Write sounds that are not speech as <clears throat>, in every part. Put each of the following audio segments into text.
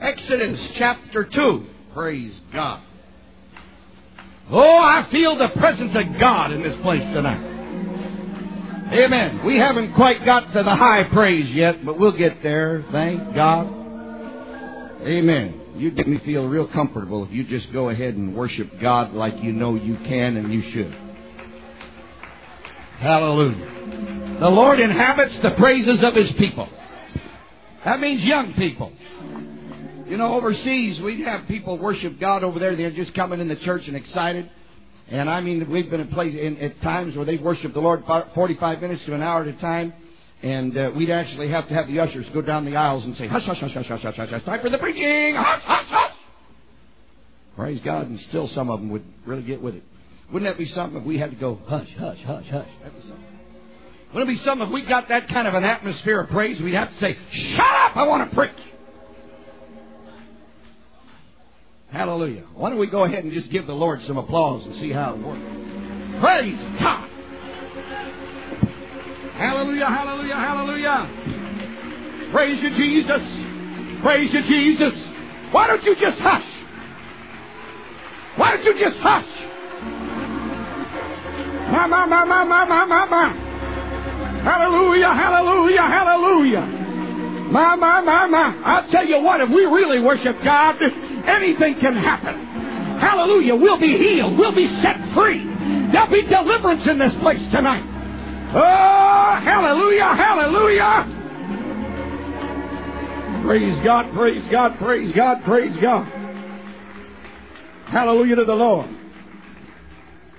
Exodus chapter 2. Praise God. Oh, I feel the presence of God in this place tonight. Amen. We haven't quite got to the high praise yet, but we'll get there. Thank God. Amen. You make me feel real comfortable if you just go ahead and worship God like you know you can and you should. Hallelujah. The Lord inhabits the praises of His people. That means young people. You know, overseas, we'd have people worship God over there. They're just coming in the church and excited. And I mean, we've been in place in, at times where they've worshiped the Lord 45 minutes to an hour at a time. And uh, we'd actually have to have the ushers go down the aisles and say, hush, hush, hush, hush, hush, hush, hush, hush, time for the preaching, hush, hush, hush. Praise God, and still some of them would really get with it. Wouldn't that be something if we had to go, hush, hush, hush, hush? That'd be something. Wouldn't it be something if we got that kind of an atmosphere of praise, we'd have to say, shut up, I want to preach. Hallelujah. Why don't we go ahead and just give the Lord some applause and see how it works? Praise God. Hallelujah, hallelujah, hallelujah. Praise you, Jesus. Praise you, Jesus. Why don't you just hush? Why don't you just hush? Ma, ma, ma, ma, ma, ma, ma. Hallelujah, hallelujah, hallelujah. My, my, my, my. I'll tell you what, if we really worship God, anything can happen. Hallelujah. We'll be healed. We'll be set free. There'll be deliverance in this place tonight. Oh, hallelujah, hallelujah. Praise God, praise God, praise God, praise God. Hallelujah to the Lord.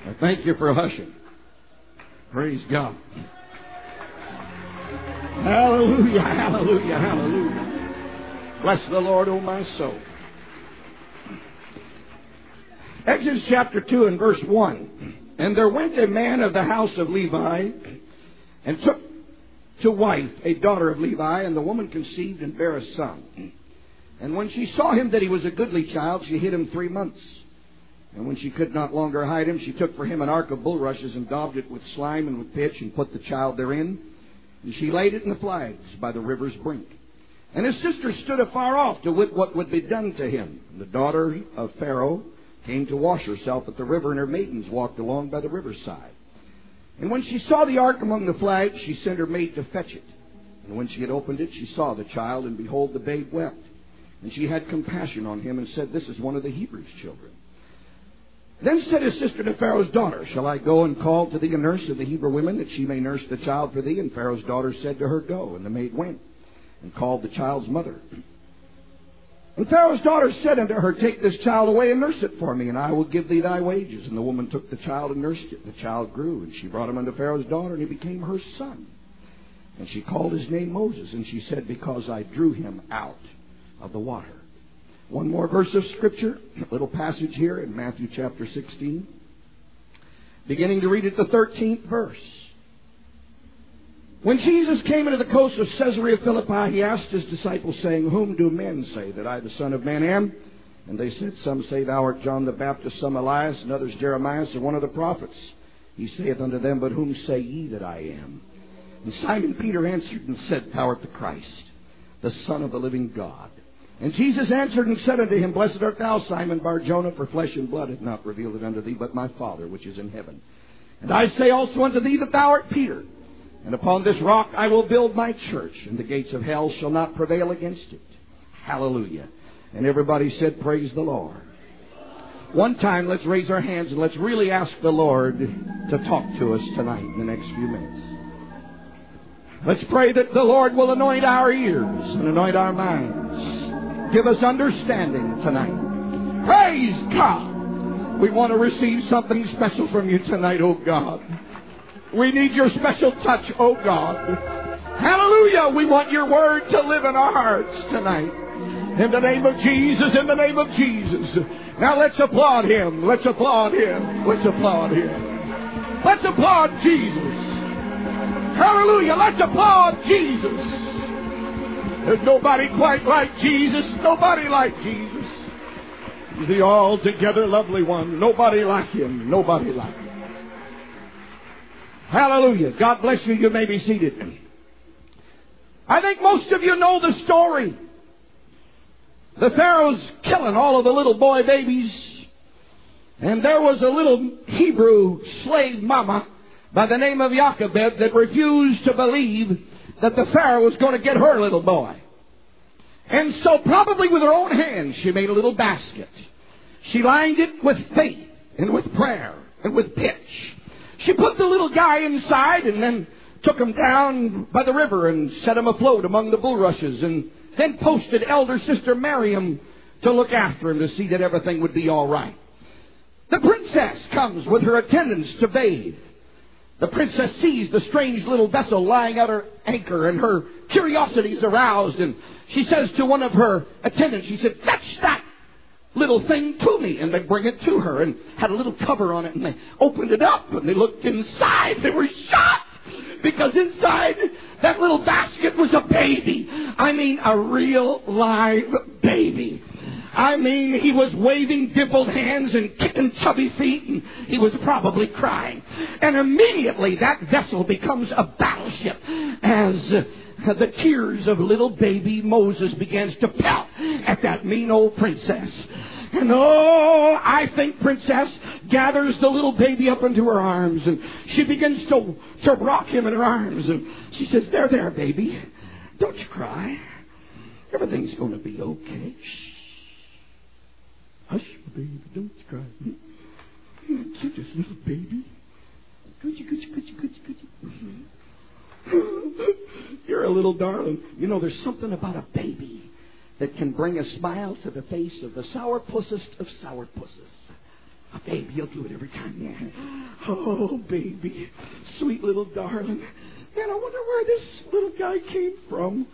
I thank you for hushing. Praise God. Hallelujah, hallelujah, hallelujah. Bless the Lord, O my soul. Exodus chapter 2 and verse 1. And there went a man of the house of Levi and took to wife a daughter of Levi, and the woman conceived and bare a son. And when she saw him that he was a goodly child, she hid him three months. And when she could not longer hide him, she took for him an ark of bulrushes and daubed it with slime and with pitch and put the child therein. And she laid it in the flags by the river's brink. And his sister stood afar off to wit what would be done to him. And the daughter of Pharaoh came to wash herself at the river, and her maidens walked along by the riverside. And when she saw the ark among the flags, she sent her maid to fetch it. And when she had opened it, she saw the child, and behold, the babe wept. And she had compassion on him, and said, This is one of the Hebrews' children. Then said his sister to Pharaoh's daughter, Shall I go and call to thee a nurse of the Hebrew women, that she may nurse the child for thee? And Pharaoh's daughter said to her, Go. And the maid went, and called the child's mother. And Pharaoh's daughter said unto her, Take this child away and nurse it for me, and I will give thee thy wages. And the woman took the child and nursed it. The child grew, and she brought him unto Pharaoh's daughter, and he became her son. And she called his name Moses, and she said, Because I drew him out of the water. One more verse of Scripture, <clears throat> a little passage here in Matthew chapter 16. Beginning to read at the 13th verse. When Jesus came into the coast of Caesarea Philippi, he asked his disciples, saying, Whom do men say that I, the Son of Man, am? And they said, Some say thou art John the Baptist, some Elias, and others Jeremiah, or one of the prophets. He saith unto them, But whom say ye that I am? And Simon Peter answered and said, Thou art the Christ, the Son of the living God. And Jesus answered and said unto him, Blessed art thou, Simon Barjona, for flesh and blood hath not revealed it unto thee, but my Father which is in heaven. And I say also unto thee that thou art Peter, and upon this rock I will build my church, and the gates of hell shall not prevail against it. Hallelujah. And everybody said, Praise the Lord. One time, let's raise our hands and let's really ask the Lord to talk to us tonight in the next few minutes. Let's pray that the Lord will anoint our ears and anoint our minds. Give us understanding tonight. Praise God. We want to receive something special from you tonight, oh God. We need your special touch, oh God. Hallelujah. We want your word to live in our hearts tonight. In the name of Jesus, in the name of Jesus. Now let's applaud him. Let's applaud him. Let's applaud him. Let's applaud Jesus. Hallelujah. Let's applaud Jesus. There's nobody quite like Jesus. Nobody like Jesus. He's the altogether lovely one. Nobody like him. Nobody like him. Hallelujah. God bless you. You may be seated. I think most of you know the story The Pharaoh's killing all of the little boy babies. And there was a little Hebrew slave mama by the name of Jochebed that refused to believe that the Pharaoh was going to get her little boy. And so probably with her own hands she made a little basket. She lined it with faith and with prayer and with pitch. She put the little guy inside and then took him down by the river and set him afloat among the bulrushes and then posted elder sister Miriam to look after him to see that everything would be all right. The princess comes with her attendants to bathe. The princess sees the strange little vessel lying at her anchor and her curiosity is aroused and she says to one of her attendants, she said, fetch that little thing to me. And they bring it to her and had a little cover on it and they opened it up and they looked inside. They were shocked because inside that little basket was a baby. I mean, a real live baby. I mean, he was waving dimpled hands and kicking chubby feet, and he was probably crying. And immediately that vessel becomes a battleship as uh, the tears of little baby Moses begins to pelt at that mean old princess. And oh, I think Princess gathers the little baby up into her arms and she begins to, to rock him in her arms. And she says, There, there, baby. Don't you cry. Everything's going to be okay. Shh. Hush, baby, don't cry. Such a little baby. Coochie, coochie, coochie, coochie, coochie. You're a little darling. You know, there's something about a baby that can bring a smile to the face of the sourpussest of sourpusses. A baby, you'll do it every time. Yeah. Oh, baby. Sweet little darling. Man, I wonder where this little guy came from.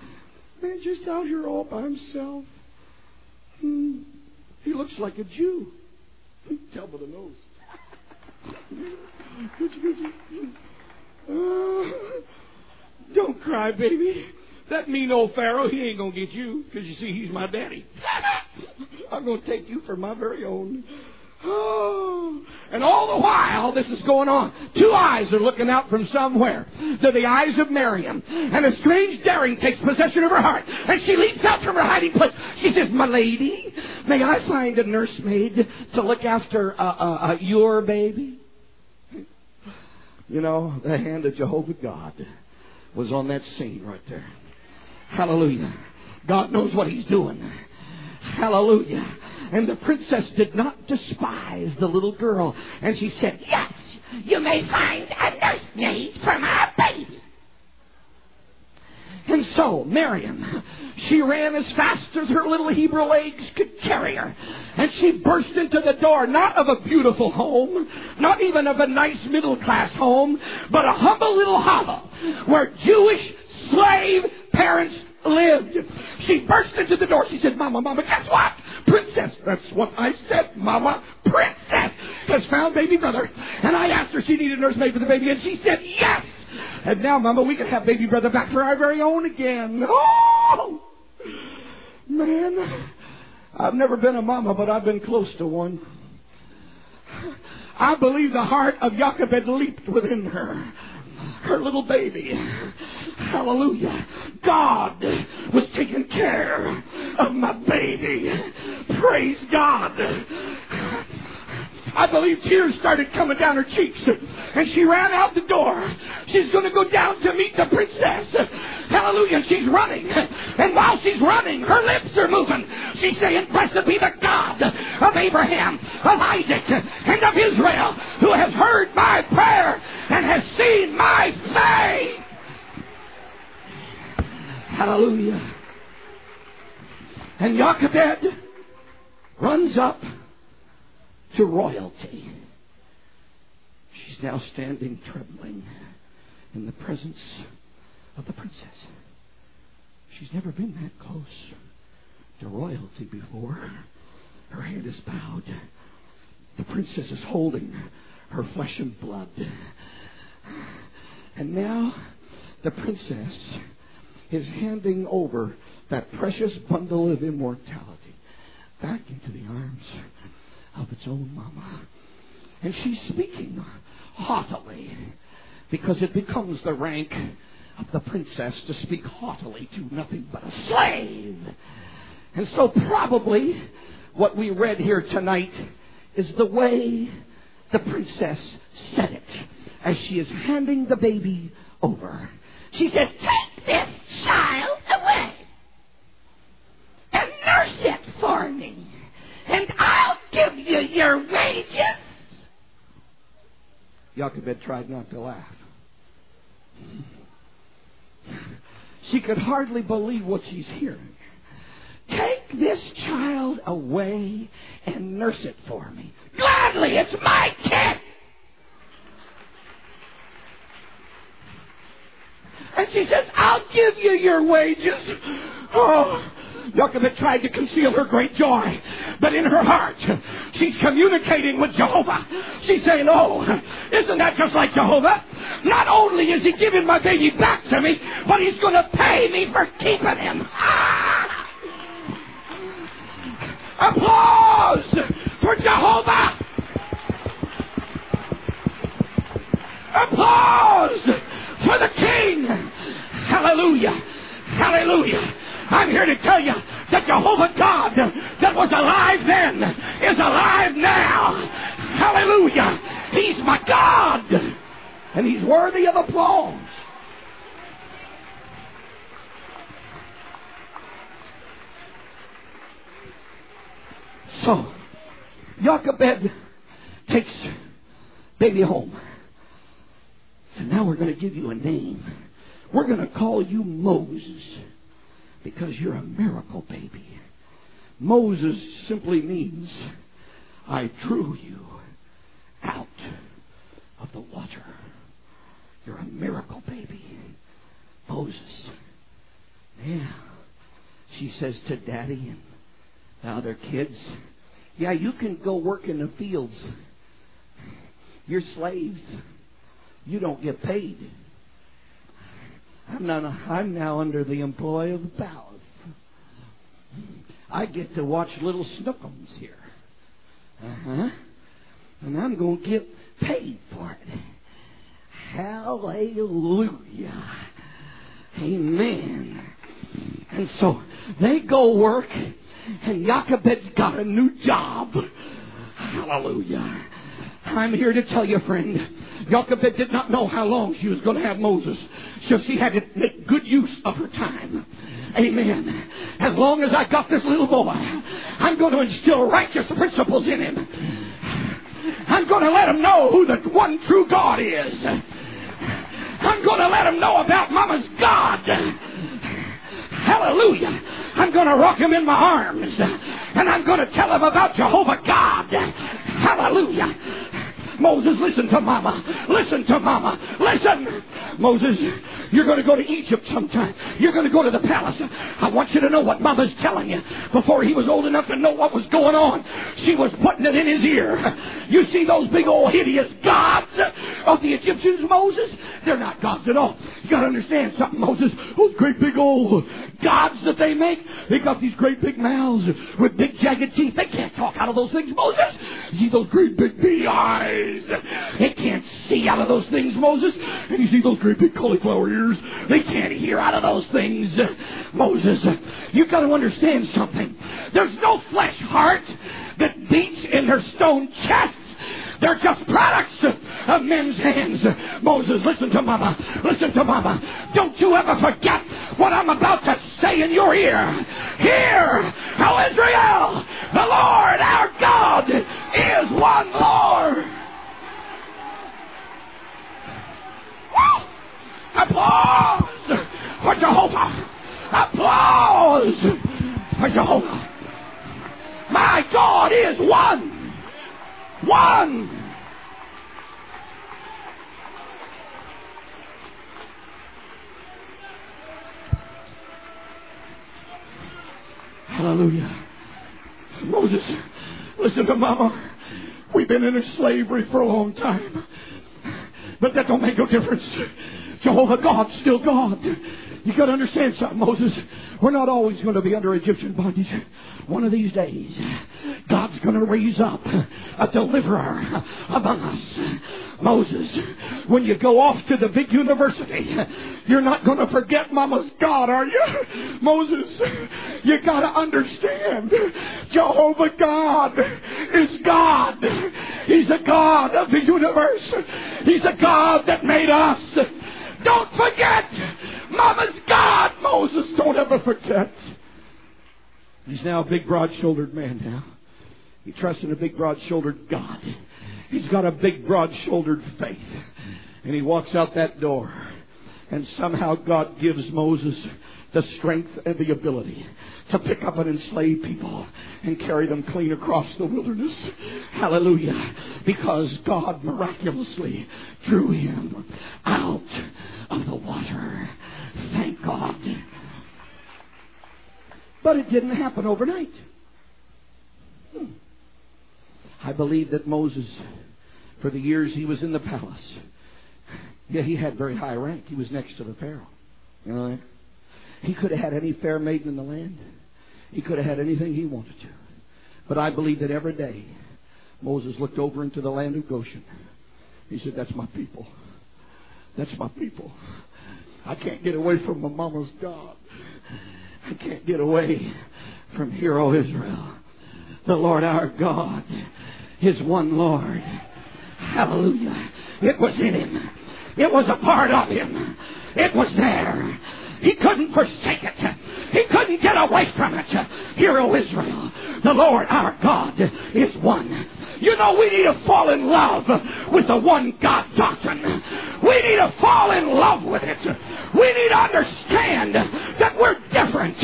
Man, just out here all by himself. Hmm. He looks like a Jew. By the nose. <laughs> don't cry, baby. That mean old Pharaoh, he ain't gonna get you, because you see, he's my daddy. <laughs> I'm gonna take you for my very own. <gasps> And all the while this is going on, two eyes are looking out from somewhere. They're the eyes of Miriam. And a strange daring takes possession of her heart. And she leaps out from her hiding place. She says, My lady, may I find a nursemaid to look after uh, uh, uh, your baby? You know, the hand of Jehovah God was on that scene right there. Hallelujah. God knows what He's doing. Hallelujah. And the princess did not despise the little girl. And she said, Yes, you may find a nursemaid for my baby. And so, Miriam, she ran as fast as her little Hebrew legs could carry her. And she burst into the door, not of a beautiful home, not even of a nice middle class home, but a humble little hovel where Jewish slave parents lived. She burst into the door. She said, Mama, Mama, guess what? Princess. That's what I said, Mama. Princess has found baby brother. And I asked her if she needed a nursemaid for the baby, and she said yes. And now, Mama, we can have baby brother back for our very own again. Oh! Man, I've never been a mama, but I've been close to one. I believe the heart of Jochebed leaped within her. Her little baby. Hallelujah. God was taking care of my baby. Praise God. I believe tears started coming down her cheeks. And she ran out the door. She's going to go down to meet the princess. Hallelujah. She's running. And while she's running, her lips are moving. She's saying, Blessed be the God of Abraham, of Isaac, and of Israel, who has heard my prayer and has seen my faith. Hallelujah. And Jochebed runs up to royalty. She's now standing trembling in the presence of the princess. She's never been that close to royalty before. Her head is bowed. The princess is holding her flesh and blood. And now the princess is handing over that precious bundle of immortality back into the arms of its own mama. And she's speaking haughtily because it becomes the rank of the princess to speak haughtily to nothing but a slave. And so probably what we read here tonight is the way the princess said it as she is handing the baby over. She says, Take this child away and nurse it for me, and I'll give you your wages. Jochebed tried not to laugh. She could hardly believe what she's hearing. Take this child away and nurse it for me. Gladly, it's my kid. And she says, I'll give you your wages. Oh, Jochebed tried to conceal her great joy, but in her heart, she's communicating with Jehovah. She's saying, Oh, isn't that just like Jehovah? Not only is he giving my baby back to me, but he's going to pay me for keeping him. Ah! Applause for Jehovah! Applause for the King! Hallelujah! Hallelujah! I'm here to tell you that Jehovah God that was alive then is alive now. Hallelujah. He's my God. And he's worthy of applause. So, Jochebed takes baby home. So now we're going to give you a name. We're going to call you Moses because you're a miracle baby. Moses simply means, I drew you out of the water. You're a miracle baby. Moses. Yeah. She says to daddy and the other kids, Yeah, you can go work in the fields. You're slaves. You don't get paid. I'm, not, I'm now under the employ of the palace. I get to watch little snookums here. Uh huh. And I'm going to get paid for it. Hallelujah. Amen. And so they go work, and Jochebed's got a new job. Hallelujah. I'm here to tell you, friend, Jochebed did not know how long she was going to have Moses, so she had to make good use of her time. Amen. As long as I got this little boy, I'm going to instill righteous principles in him. I'm going to let him know who the one true God is. I'm going to let him know about Mama's God. Hallelujah. I'm going to rock him in my arms. And I'm going to tell him about Jehovah God. Hallelujah. Moses, listen to Mama. Listen to Mama. Listen. Moses, you're going to go to Egypt sometime. You're going to go to the palace. I want you to know what Mama's telling you. Before he was old enough to know what was going on, she was putting it in his ear. You see those big old hideous gods of the Egyptians, Moses? They're not gods at all. You got to understand something, Moses. Those great big old gods that they make, they got these great big mouths with big jagged teeth. They can't talk out of those things, Moses. You see those great big beady eyes. They can't see out of those things, Moses. And you see those great big cauliflower ears. They can't hear out of those things. Moses, you've got to understand something. There's no flesh heart that beats in their stone chest. They're just products of men's hands. Moses, listen to Mama. Listen to Mama. Don't you ever forget what I'm about to say in your ear. Hear, O Israel, the Lord our God is one Lord. Applause for Jehovah. Applause for Jehovah. My God is one. One. Hallelujah. Moses, listen to Mama. We've been in slavery for a long time. But that don't make no difference. Jehovah God's still God. You got to understand something, Moses. We're not always going to be under Egyptian bondage. One of these days, God's to raise up a deliverer among us. Moses, when you go off to the big university, you're not to forget Mama's God, are you? Moses, you got to understand Jehovah God is God. He's a God of the universe. He's a God that made us. Don't forget Mama's God, Moses. Don't ever forget. He's now a big, broad-shouldered man now. He trusts in a big, broad-shouldered God. He's got a big, broad-shouldered faith. And he walks out that door. And somehow God gives Moses the strength and the ability to pick up and enslave people and carry them clean across the wilderness. Hallelujah. Because God miraculously drew him out of the water. Thank God. But it didn't happen overnight. Hmm. I believe that Moses, for the years he was in the palace, yeah, he had very high rank. He was next to the Pharaoh. You know that? He could have had any fair maiden in the land. He could have had anything he wanted to. But I believe that every day Moses looked over into the land of Goshen. He said, That's my people. That's my people. I can't get away from my mama's God. I can't get away from hero Israel. The Lord our God is one Lord. Hallelujah. It was in him. It was a part of him. It was there. He couldn't forsake it. He couldn't get away from it. Hero Israel, the Lord our God is one. You know, we need to fall in love with the one God doctrine. We need to fall in love with it. We need to understand that we're different.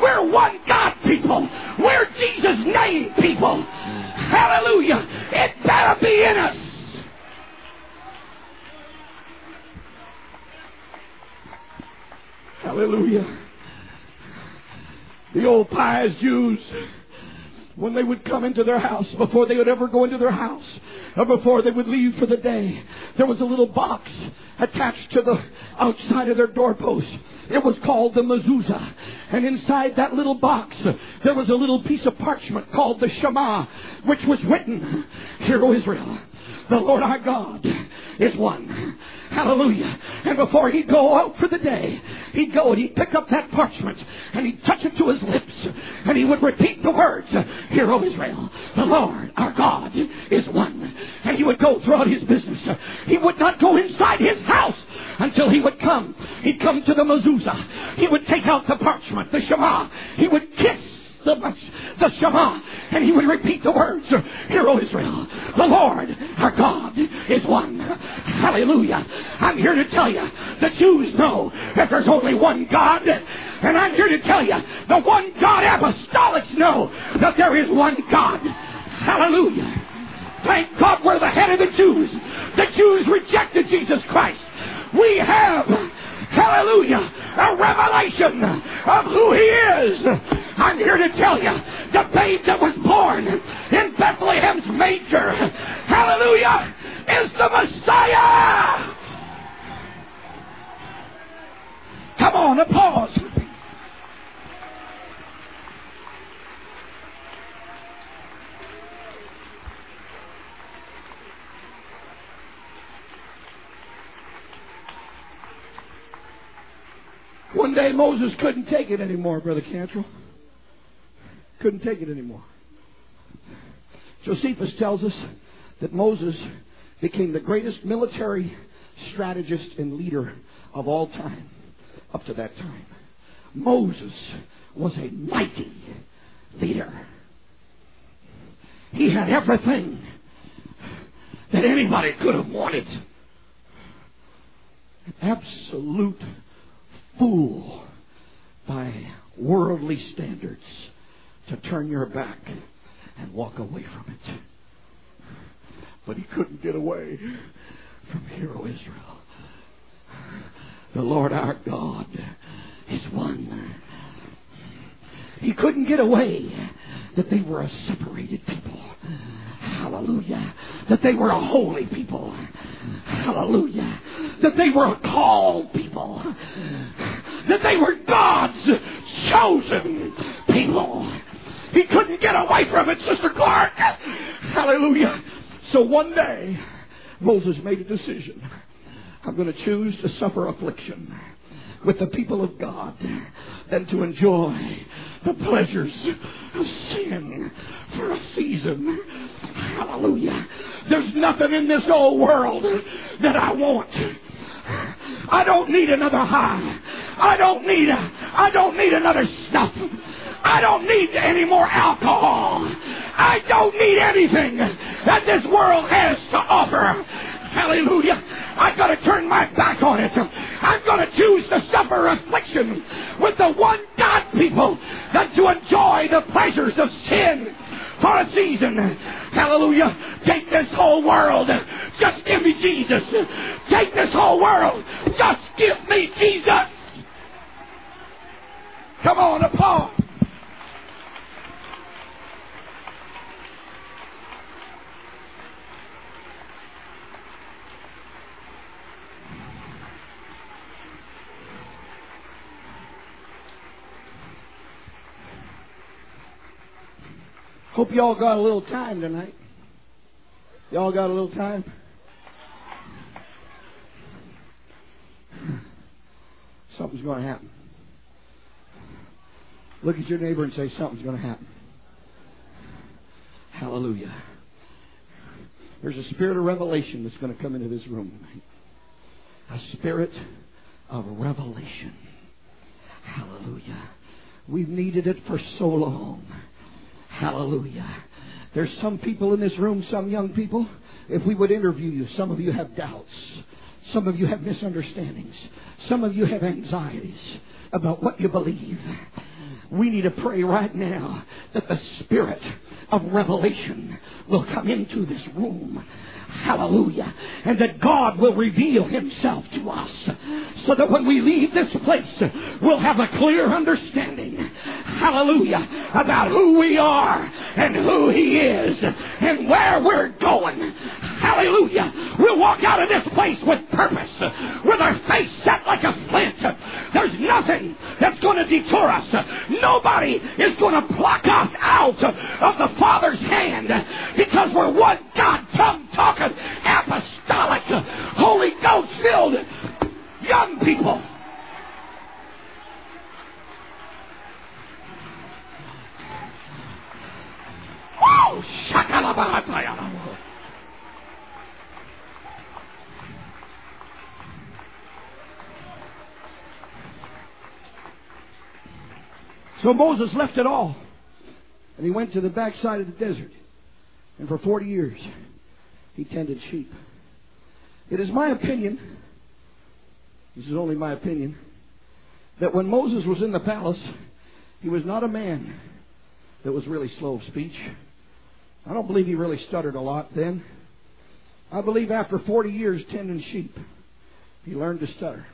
We're one God people. We're Jesus' name people. Hallelujah. It better be in us. Hallelujah. The old pious Jews, when they would come into their house, before they would ever go into their house, or before they would leave for the day, there was a little box attached to the outside of their doorpost. It was called the mezuzah. And inside that little box, there was a little piece of parchment called the Shema, which was written, Hear, O Israel, the Lord our God is one. Hallelujah. And before he'd go out for the day, he'd go and he'd pick up that parchment and he'd touch it to his lips and he would repeat the words, Hear, O Israel, the Lord our God is one. And he would go throughout his business. He would not go inside his house until he would come. He'd come to the mezuzah. He would take out the parchment, the Shema. He would kiss the, the Shema, and he would repeat the words, Hear, O Israel, the Lord our God is one. Hallelujah. I'm here to tell you, the Jews know that there's only one God, and I'm here to tell you, the one God apostolics know that there is one God. Hallelujah. Thank God we're the head of the Jews. The Jews rejected Jesus Christ. We have hallelujah, a revelation of who He is. I'm here to tell you, the babe that was born in Bethlehem's manger, hallelujah, is the Messiah. Come on, a One day Moses couldn't take it anymore, Brother Cantrell. Couldn't take it anymore. Josephus tells us that Moses became the greatest military strategist and leader of all time up to that time. Moses was a mighty leader. He had everything that anybody could have wanted. Absolute fool by worldly standards to turn your back and walk away from it. But he couldn't get away from hero Israel. The Lord our God is one. He couldn't get away that they were a separated people. Hallelujah. That they were a holy people. Hallelujah. That they were a called people. that they were God's chosen people. He couldn't get away from it, Sister Clark. Hallelujah. So one day, Moses made a decision. I'm going to choose to suffer affliction with the people of God than to enjoy the pleasures of sin for a season. Hallelujah. There's nothing in this old world that I want. I don't need another high. I don't need a, I don't need another stuff. I don't need any more alcohol. I don't need anything that this world has to offer. Hallelujah. I've got to turn my back on it. I'm going to choose to suffer affliction with the one God people than to enjoy the pleasures of sin for a season. Hallelujah. Take this whole world. Just give me Jesus. Take this whole world. Just give me Jesus. Come on, applause. Hope y'all got a little time tonight. Y'all got a little time? Something's going to happen. Look at your neighbor and say, Something's going to happen. Hallelujah. There's a spirit of revelation that's going to come into this room tonight. A spirit of revelation. Hallelujah. We've needed it for so long. Hallelujah. There's some people in this room, some young people. If we would interview you, some of you have doubts. Some of you have misunderstandings. Some of you have anxieties about what you believe. We need to pray right now that the spirit of revelation will come into this room. Hallelujah. And that God will reveal Himself to us so that when we leave this place, we'll have a clear understanding. Hallelujah. About who we are and who He is and where we're going. Hallelujah. We'll walk out of this place with purpose, with our face set like a flint. There's nothing that's going to detour us. Nobody is going to pluck us out of the Father's hand because we're one God tongue talking, apostolic, Holy Ghost filled young people. Oh, shakalabahatayala. So Moses left it all. And he went to the backside of the desert. And for 40 years, he tended sheep. It is my opinion, this is only my opinion, that when Moses was in the palace, he was not a man that was really slow of speech. I don't believe he really stuttered a lot then. I believe after 40 years tending sheep, he learned to stutter.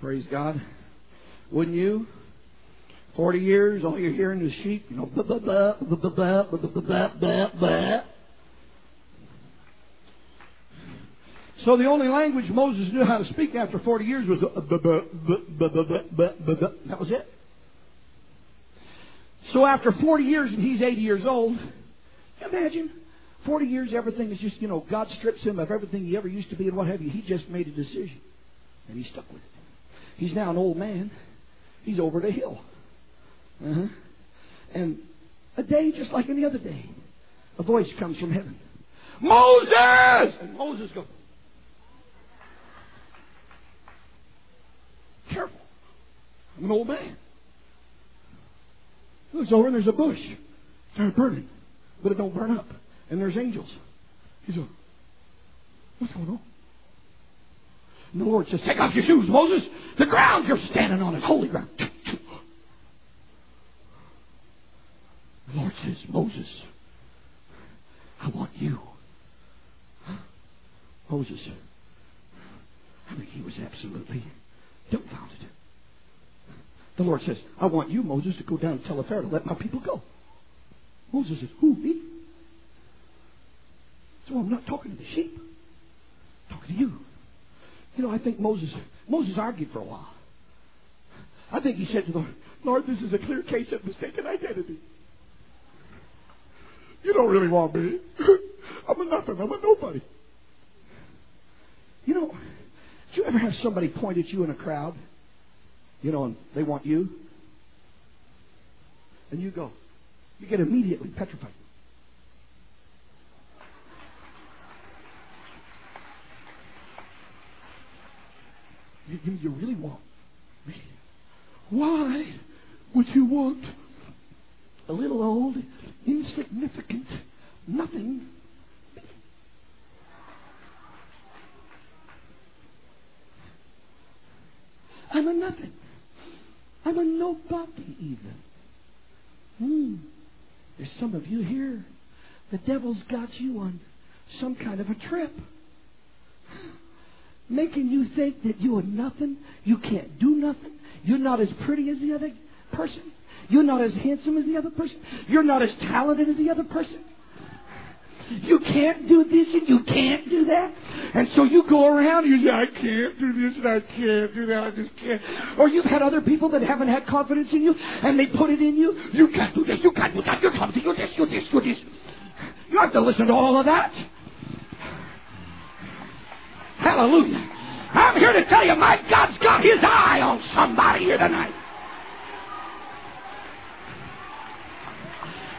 Praise God. Wouldn't you? 40 years, all you're hearing is sheep, you know, blah, blah, blah, blah, blah, blah, blah, blah, blah, blah. So the only language Moses knew how to speak after 40 years was that was it. So after 40 years and he's 80 years old, imagine 40 years everything is just, you know, God strips him of everything he ever used to be and what have you. He just made a decision and he stuck with it. He's now an old man. He's over the hill. Uh-huh. And a day just like any other day, a voice comes from heaven. Moses! And Moses goes, Careful. I'm an old man. He looks over and there's a bush. Started burning. But it don't burn up. And there's angels. He's going, What's going on? And the Lord says, Take off your shoes, Moses. The ground you're standing on is holy ground. The Lord says, Moses, I want you. Moses, I mean, he was absolutely dumbfounded. The Lord says, I want you, Moses, to go down and tell Pharaoh to let my people go. Moses says, Who, me? So I'm not talking to the sheep. I'm talking to you. You know, I think Moses Moses argued for a while. I think he said to the Lord, Lord, this is a clear case of mistaken identity. You don't really want me. <laughs> I'm a nothing. I'm a nobody. You know, did you ever have somebody point at you in a crowd? You know, and they want you? And you go. You get immediately petrified. You, you, you really want me? Why would you want a little old, insignificant, nothing? I'm a nothing. I'm a nobody even. Hmm. There's some of you here. The devil's got you on some kind of a trip. Making you think that you are nothing. You can't do nothing. You're not as pretty as the other person. You're not as handsome as the other person. You're not as talented as the other person. You can't do this and you can't do that. And so you go around and you say, I can't do this and I can't do that. I just can't. Or you've had other people that haven't had confidence in you and they put it in you. You can't do this. You can't do that. You're clumsy. You're this. You're this. You're this. You have to listen to all of that. Hallelujah. I'm here to tell you my God's got his eye on somebody here tonight.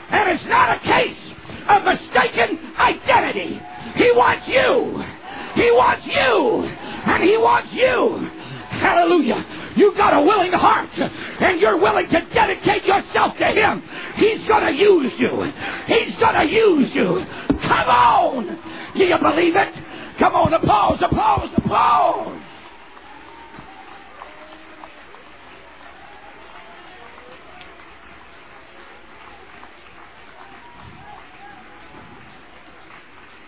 And it's not a case of mistaken identity. He wants you. He wants you. And He wants you. Hallelujah. You got a willing heart and you're willing to dedicate yourself to Him. He's going to use you. He's going to use you. Come on. Do you believe it? Come on, applause, applause, applause.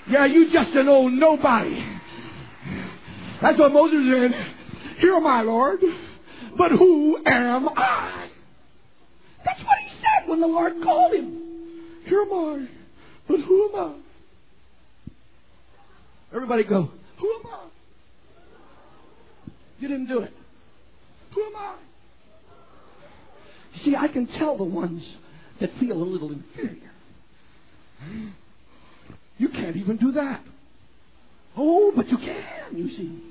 Yeah, you just an old nobody. That's what Moses said. Here am I, Lord, but who am I? That's what he said when the Lord called him. Here am I, but who am I? Everybody go, who am I? You didn't do it. Who am I? You see, I can tell the ones that feel a little inferior. You can't even do that. Oh, but you can, you see.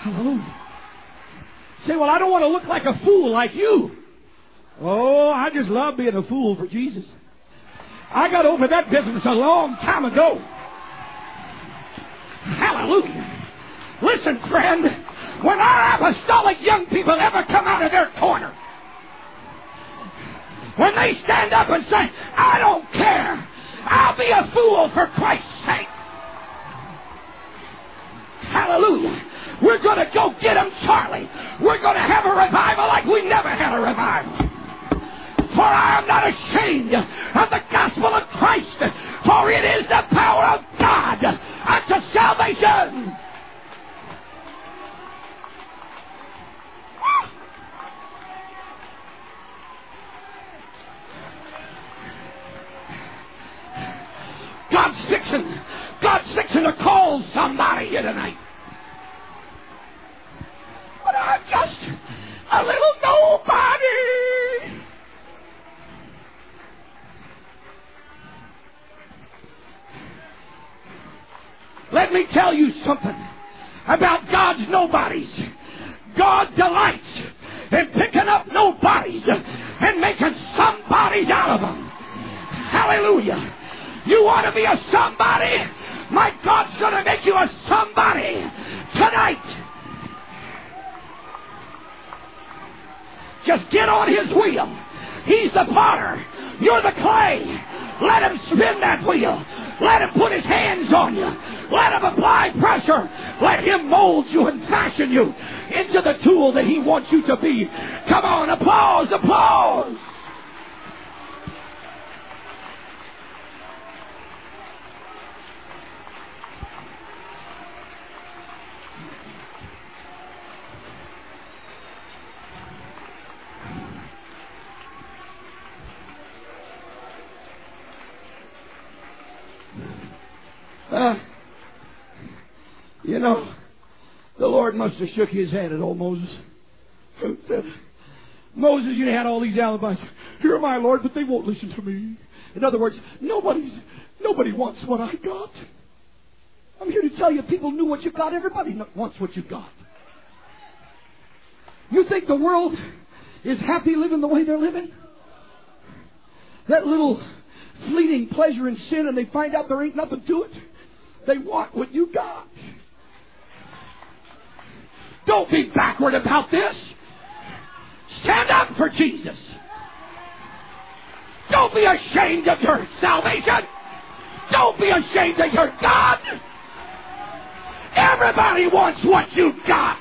Hallelujah. Say, well, I don't want to look like a fool like you. Oh, I just love being a fool for Jesus. I got over that business a long time ago. Hallelujah. Listen, friend, when our apostolic young people ever come out of their corner, when they stand up and say, I don't care, I'll be a fool for Christ's sake. Hallelujah. We're going to go get them, Charlie. We're going to have a revival like we never had a revival. For I am not ashamed of the gospel of Christ, for it is the power of God unto salvation. God's fixing, God's fixing to call somebody here tonight. But I'm just a little nobody. Let me tell you something about God's nobodies. God delights in picking up nobodies and making somebodies out of them. Hallelujah. You want to be a somebody? My God's going to make you a somebody tonight. Just get on his wheel. He's the potter. You're the clay. Let him spin that wheel. Let him put his hands on you. Let him apply pressure. Let him mold you and fashion you into the tool that he wants you to be. Come on, applause, applause. Uh, you know, The Lord must have shook his head at old Moses. Moses, you had all these alibis. Here am I, Lord, but they won't listen to me. In other words, nobody's nobody wants what I got. I'm here to tell you, people knew what you got. Everybody wants what you got. You think the world is happy living the way they're living? That little fleeting pleasure in sin, and they find out there ain't nothing to it. They want what you got. Don't be backward about this. Stand up for Jesus. Don't be ashamed of your salvation. Don't be ashamed of your God. Everybody wants what you got.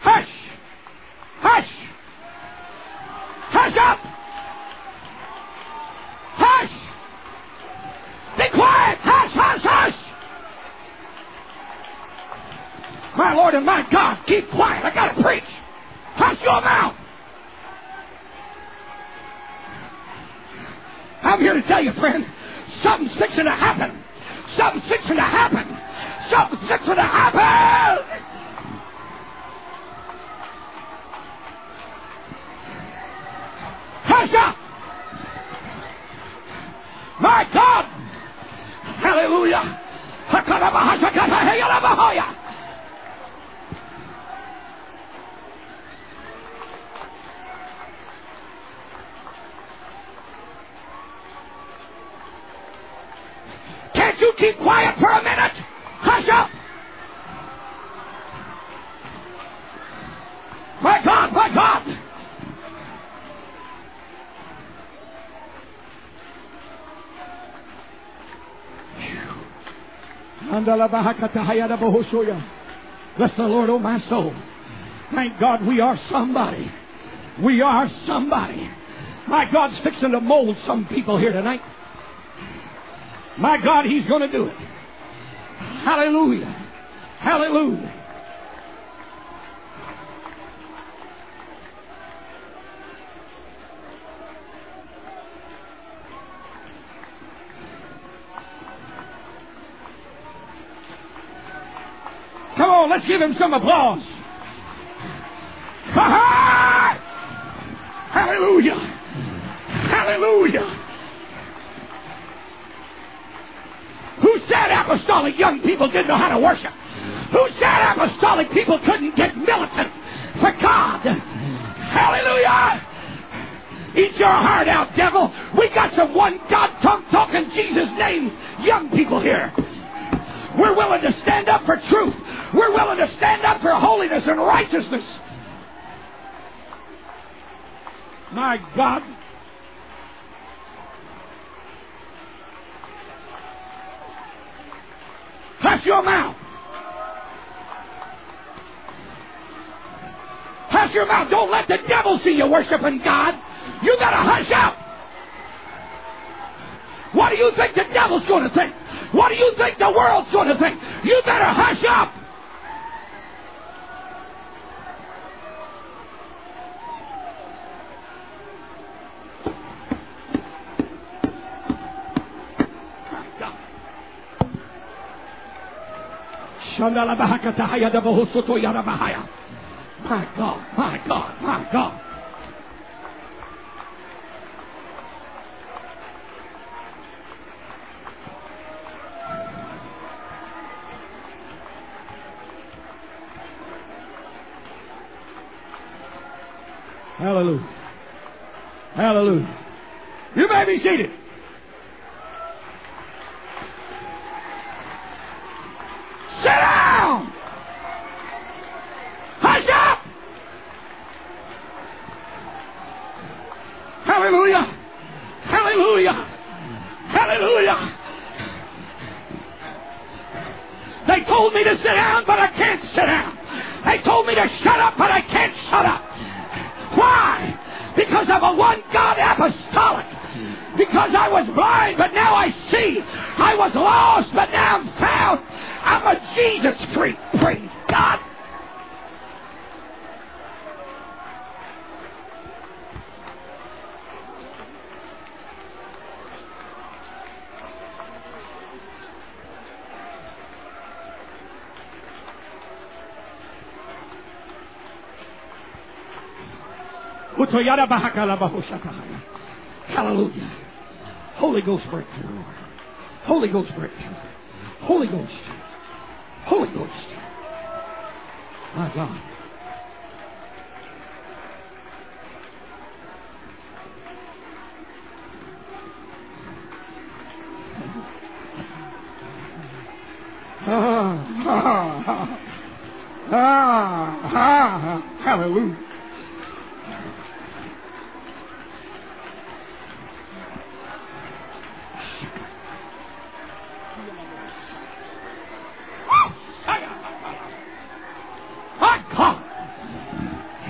Hush! Hush! Hush up! Hush! Be quiet! Hush, hush, hush! My Lord and my God, keep quiet. I gotta preach. Hush your mouth. I'm here to tell you, friend, something's fixing to happen. Something's fixing to happen. Something's fixing to happen. Hush up! My God! Hallelujah! Can't you keep quiet for a minute? Hush up! My God, my God! Bless the Lord, oh my soul. Thank God we are somebody. We are somebody. My God's fixing to mold some people here tonight. My God, He's going to do it. Hallelujah. Hallelujah. Let's give him some applause. Ha-ha! Hallelujah. Hallelujah. Who said apostolic young people didn't know how to worship? Who said apostolic people couldn't get militant for God? Hallelujah. Eat your heart out, devil. We got some one God tongue talking Jesus name young people here. We're willing to stand up for truth. We're willing to stand up for holiness and righteousness. My God. Hush your mouth. Hush your mouth. Don't let the devil see you worshiping God. You gotta hush up. What do you think the devil's going to think? What do you think the world's going to think? You better hush up. My God, my God, my God. Hallelujah. Hallelujah. You may be seated. because I was blind, but now I see. I was lost, but now I'm found. I'm a Jesus freak. Praise God. Utoyara Bahakala Bahushakahaya. Hallelujah. Holy Ghost breakthrough. Holy Ghost breakthrough. Holy Ghost. Holy Ghost. My God. Ah, ah, ah, ah, ah, hallelujah.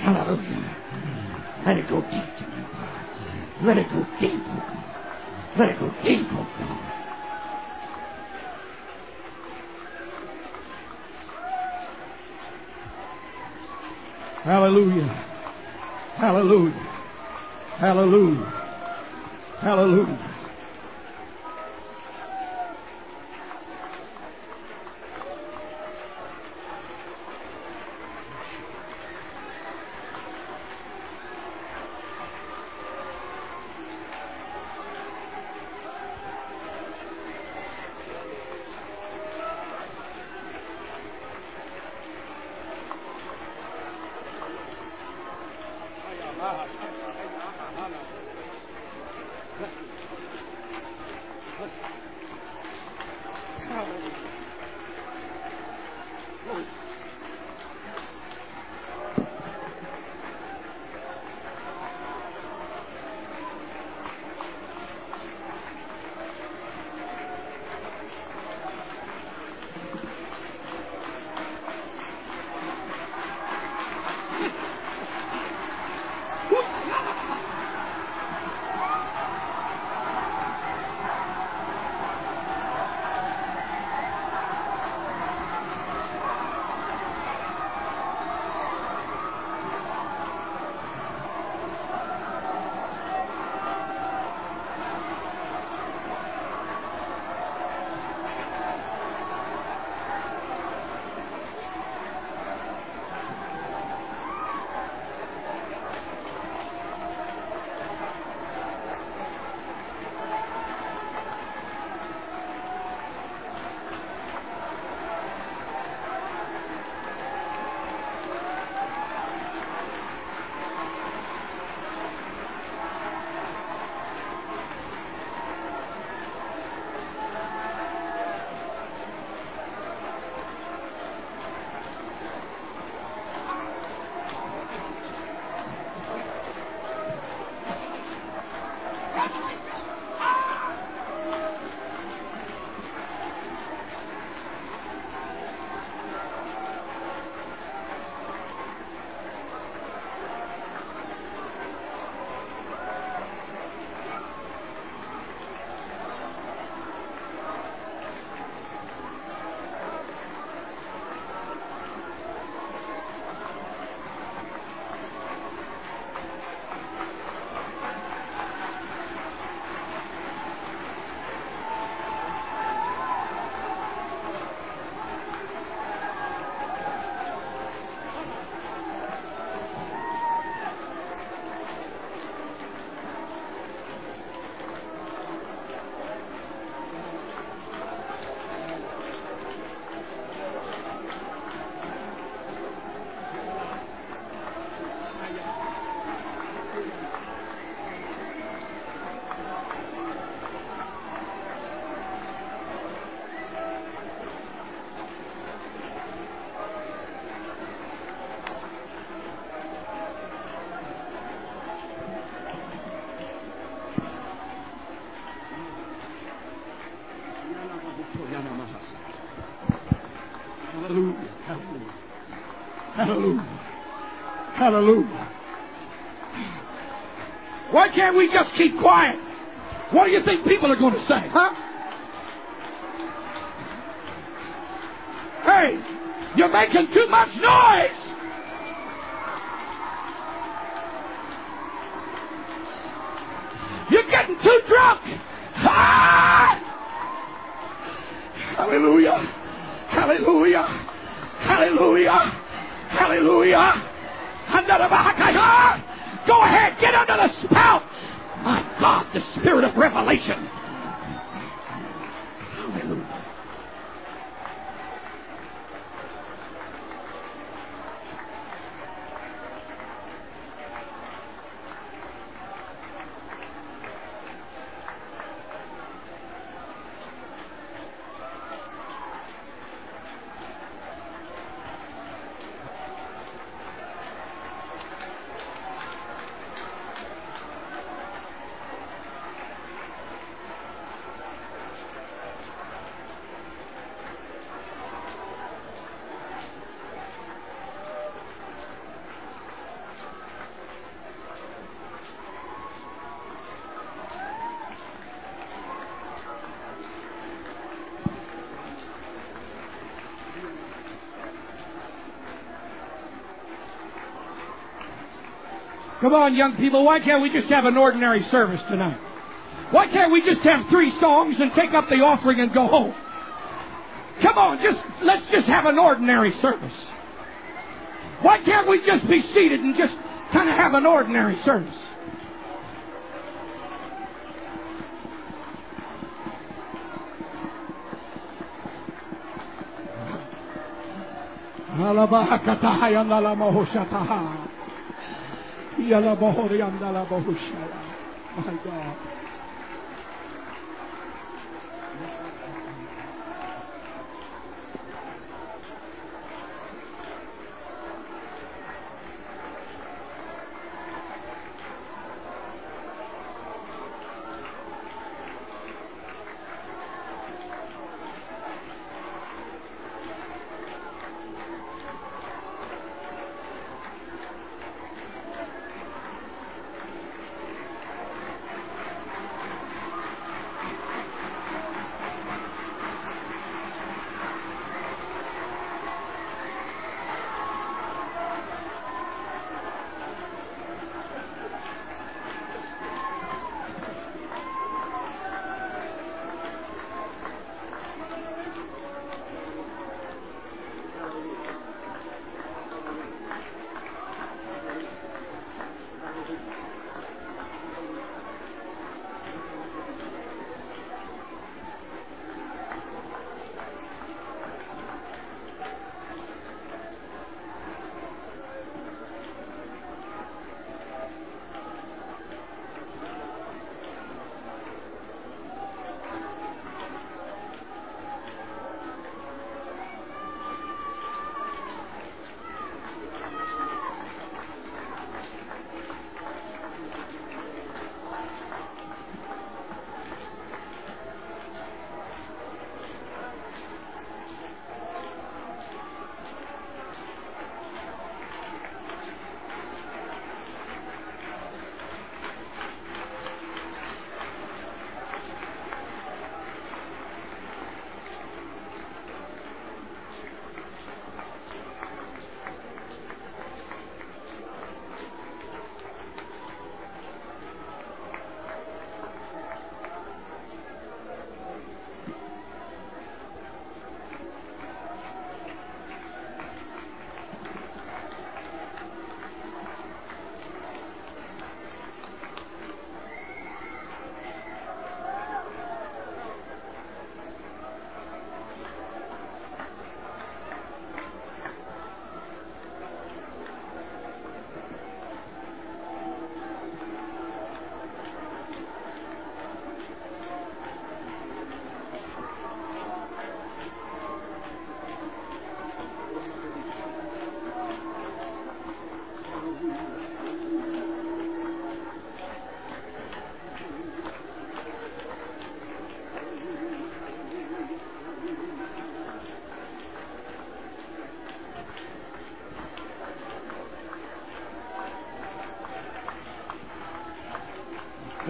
Hallelujah. Let it go deep. Let it go deep. Let it go deep. Hallelujah. Hallelujah. Hallelujah. Hallelujah. Hallelujah. Why can't we just keep quiet? What do you think people are going to say, huh? Hey, you're making too much noise. Come on, young people, why can't we just have an ordinary service tonight? Why can't we just have three songs and take up the offering and go home? Come on, just let's just have an ordinary service. Why can't we just be seated and just kind of have an ordinary service? My God.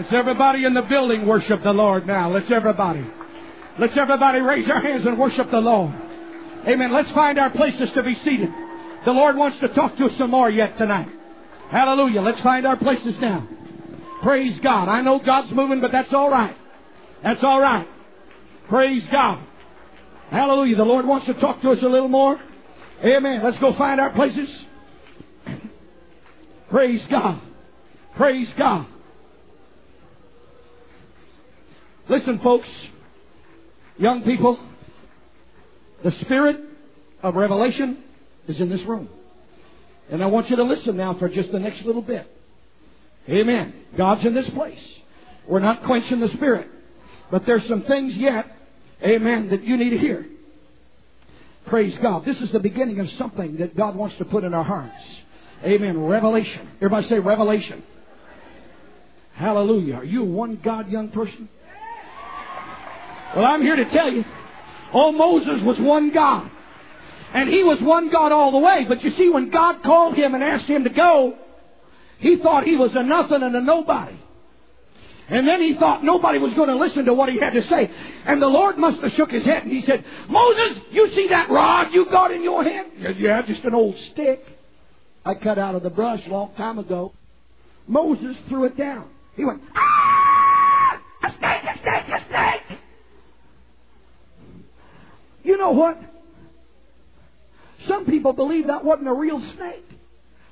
Let's everybody in the building worship the Lord now. Let's everybody. Let's everybody raise our hands and worship the Lord. Amen. Let's find our places to be seated. The Lord wants to talk to us some more yet tonight. Hallelujah. Let's find our places now. Praise God. I know God's moving, but that's all right. That's all right. Praise God. Hallelujah. The Lord wants to talk to us a little more. Amen. Let's go find our places. <clears throat> Praise God. Praise God. Listen, folks, young people, the spirit of revelation is in this room. And I want you to listen now for just the next little bit. Amen. God's in this place. We're not quenching the spirit. But there's some things yet, amen, that you need to hear. Praise God. This is the beginning of something that God wants to put in our hearts. Amen. Revelation. Everybody say revelation. Hallelujah. Are you one God young person? Well, I'm here to tell you, oh, Moses was one God. And he was one God all the way. But you see, when God called him and asked him to go, he thought he was a nothing and a nobody. And then he thought nobody was going to listen to what he had to say. And the Lord must have shook his head and he said, Moses, you see that rod you got in your hand? Yeah, just an old stick I cut out of the brush a long time ago. Moses threw it down. He went, ah! A snake, a snake, a snake! You know what? Some people believe that wasn't a real snake.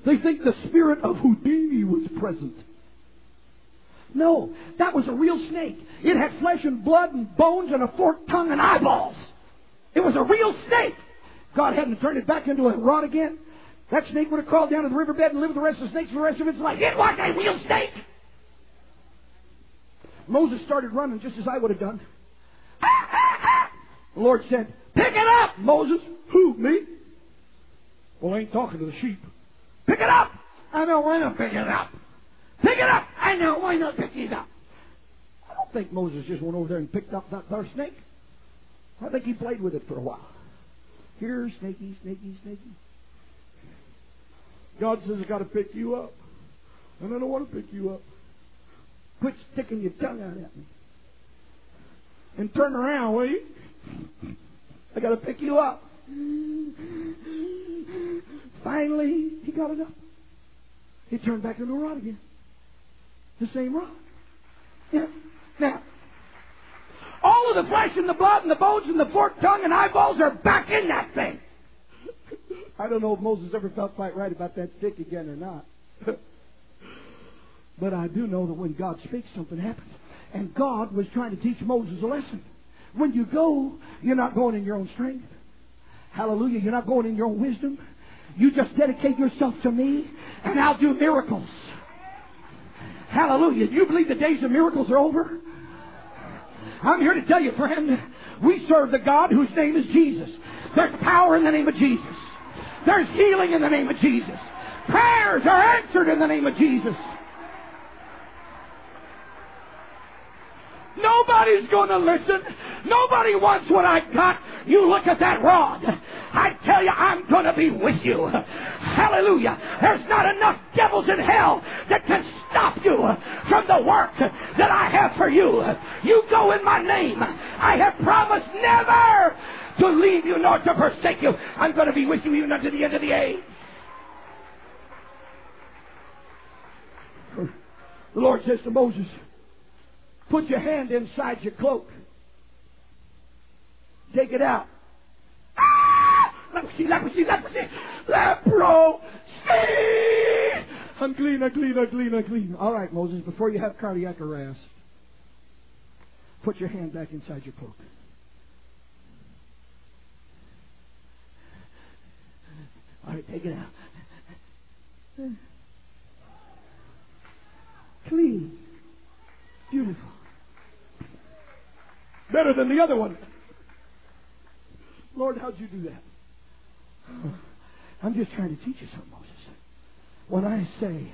They think the spirit of Houdini was present. No, that was a real snake. It had flesh and blood and bones and a forked tongue and eyeballs. It was a real snake. God hadn't turned it back into a rod again. That snake would have crawled down to the riverbed and lived with the rest of the snakes for the rest of its life. It was a real snake. Moses started running just as I would have done. <laughs> The Lord said, Pick it up, Moses. Who, me? Well, I ain't talking to the sheep. Pick it up. I know, why not pick it up? Pick it up. I know, why not pick it up? I don't think Moses just went over there and picked up that there snake. I think he played with it for a while. Here, snaky, snaky, snaky. God says, I got to pick you up. And I don't want to pick you up. Quit sticking your tongue out at me. And turn around, will you? I got to pick you up. Finally, he got it up. He turned back into a rod again. The same rod. Yeah. Now, all of the flesh and the blood and the bones and the forked tongue and eyeballs are back in that thing. I don't know if Moses ever felt quite right about that stick again or not. but I do know that when God speaks, something happens. And God was trying to teach Moses a lesson. When you go, you're not going in your own strength. Hallelujah. You're not going in your own wisdom. You just dedicate yourself to me, and I'll do miracles. Hallelujah. Do you believe the days of miracles are over? I'm here to tell you, friend, we serve the God whose name is Jesus. There's power in the name of Jesus. There's healing in the name of Jesus. Prayers are answered in the name of Jesus. Nobody's going to listen. Nobody wants what I got. You look at that rod. I tell you, I'm going to be with you. Hallelujah. There's not enough devils in hell that can stop you from the work that I have for you. You go in my name. I have promised never to leave you nor to forsake you. I'm going to be with you even unto the end of the age. The Lord says to Moses, Put your hand inside your cloak. Take it out. Ah! Leprosy, leprosy, leprosy. Lepro. See! I'm clean, I'm clean, I'm clean, I'm clean. All right, Moses, before you have cardiac arrest, put your hand back inside your cloak. All right, take it out. Clean. Beautiful. Better than the other one. Lord, how'd you do that? I'm just trying to teach you something, Moses. When I say,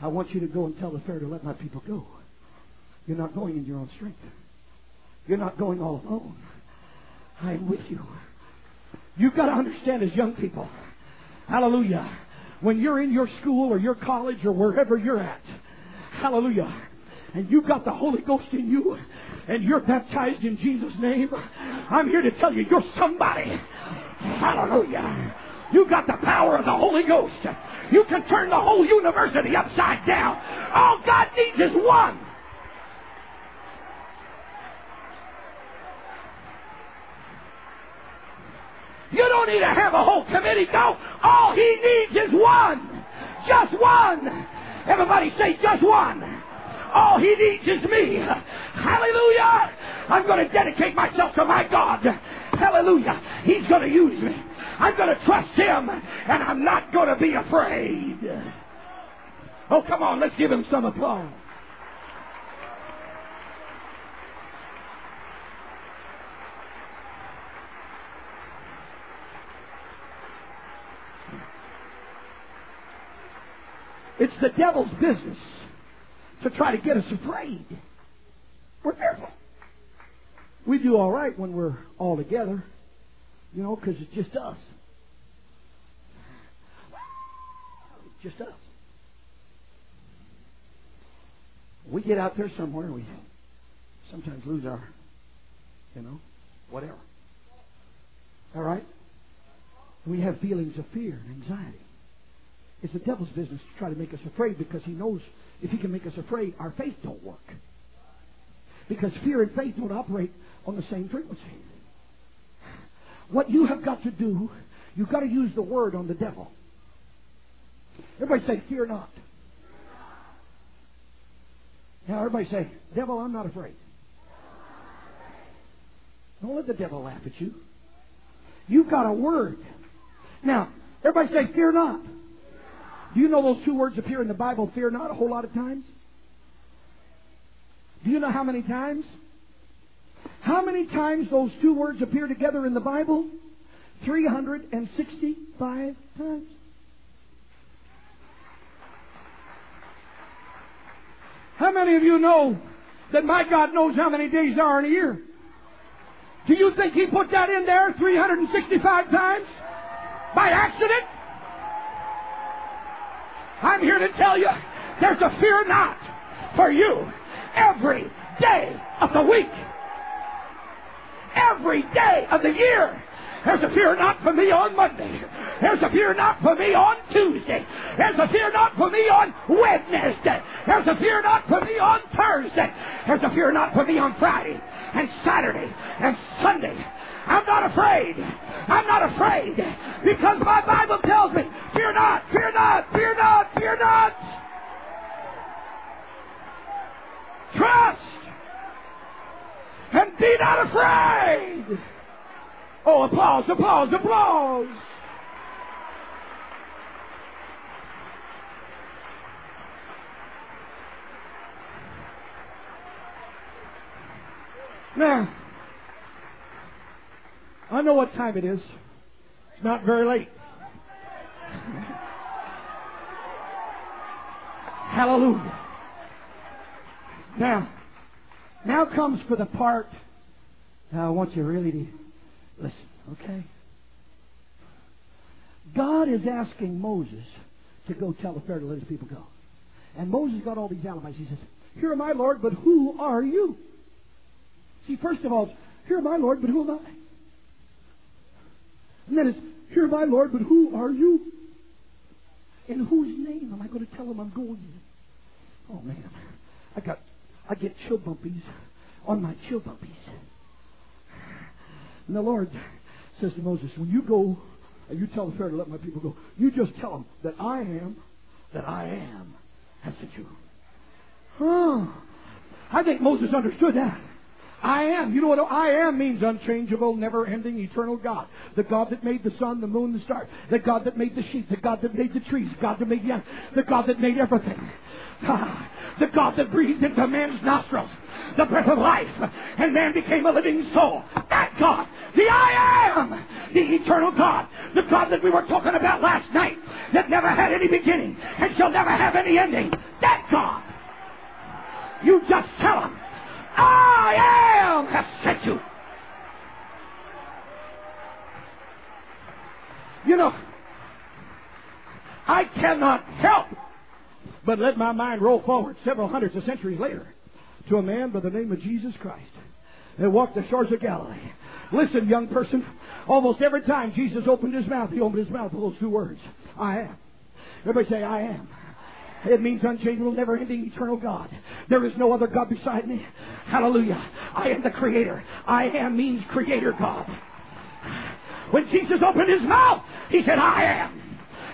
I want you to go and tell the Pharaoh to let my people go, you're not going in your own strength. You're not going all alone. I'm with you. You've got to understand as young people, hallelujah, when you're in your school or your college or wherever you're at, hallelujah, and you've got the Holy Ghost in you, and you're baptized in Jesus' name, I'm here to tell you you're somebody. Hallelujah. You've got the power of the Holy Ghost. You can turn the whole university upside down. All God needs is one. You don't need to have a whole committee go. All he needs is one. Just one. Everybody say just one. All he needs is me. Hallelujah. I'm going to dedicate myself to my God. Hallelujah. He's going to use me. I'm going to trust him and I'm not going to be afraid. Oh, come on. Let's give him some applause. It's the devil's business to try to get us afraid. We're fearful. We do all right when we're all together, you know, because it's just us. Just us. We get out there somewhere, we sometimes lose our, you know, whatever. All right? We have feelings of fear and anxiety. It's the devil's business to try to make us afraid because he knows if he can make us afraid, our faith don't work. Because fear and faith don't operate on the same frequency. What you have got to do, you've got to use the word on the devil. Everybody say, fear not. Now everybody say, devil, I'm not afraid. Don't let the devil laugh at you. You've got a word. Now, everybody say, fear not. Do you know those two words appear in the Bible, fear not, a whole lot of times? Do you know how many times? How many times those two words appear together in the Bible? 365 times. How many of you know that my God knows how many days there are in a year? Do you think He put that in there 365 times? By accident? I'm here to tell you there's a fear not for you every day of the week, every day of the year. There's a fear not for me on Monday. There's a fear not for me on Tuesday. There's a fear not for me on Wednesday. There's a fear not for me on Thursday. There's a fear not for me on Friday and Saturday and Sunday. I'm not afraid. I'm not afraid because my Bible tells me, fear not, fear not, fear not, fear not. Trust and be not afraid. Oh, applause, applause, applause. Now, I know what time it is. It's not very late. Hallelujah. Now, now comes for the part. Now I want you really to Listen, okay? God is asking Moses to go tell the Pharaoh to let his people go. And Moses got all these alibis. He says, Here am I, Lord, but who are you? See, first of all, here am I, Lord, but who am I? And then it's, Here I, Lord, but who are you? In whose name am I going to tell them I'm going? Oh man, I got, I get chill bumpies on my chill bumpies. And the Lord says to Moses, when you go and you tell the Pharaoh to let my people go, you just tell them that I am, that I am has sent you. Huh. I think Moses understood that. I am. You know what I am means? Unchangeable, never ending, eternal God. The God that made the sun, the moon, the stars. The God that made the sheep. The God that made the trees. The God that made the The God that made everything. Ah, the God that breathed into man's nostrils the breath of life, and man became a living soul. That God, the I am, the eternal God, the God that we were talking about last night, that never had any beginning and shall never have any ending. That God. You just tell him, I am has sent you. You know, I cannot help but let my mind roll forward several hundreds of centuries later to a man by the name of Jesus Christ that walked the shores of Galilee. Listen, young person, almost every time Jesus opened his mouth, he opened his mouth with those two words I am. Everybody say, I am. It means unchangeable, never ending, eternal God. There is no other God beside me. Hallelujah. I am the Creator. I am means Creator God. When Jesus opened his mouth, he said, I am.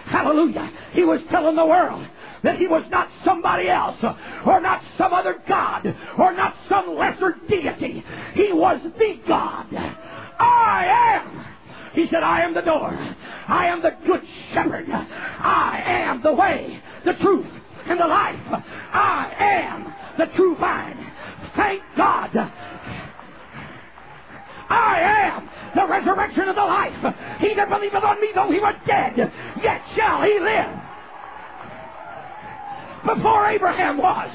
Hallelujah. He was telling the world that he was not somebody else, or not some other God, or not some lesser deity. He was the God. I am. He said, I am the door. I am the good shepherd. I am the way, the truth, and the life. I am the true vine. Thank God. I am the resurrection of the life. He that believeth on me, though he were dead, yet shall he live. Before Abraham was,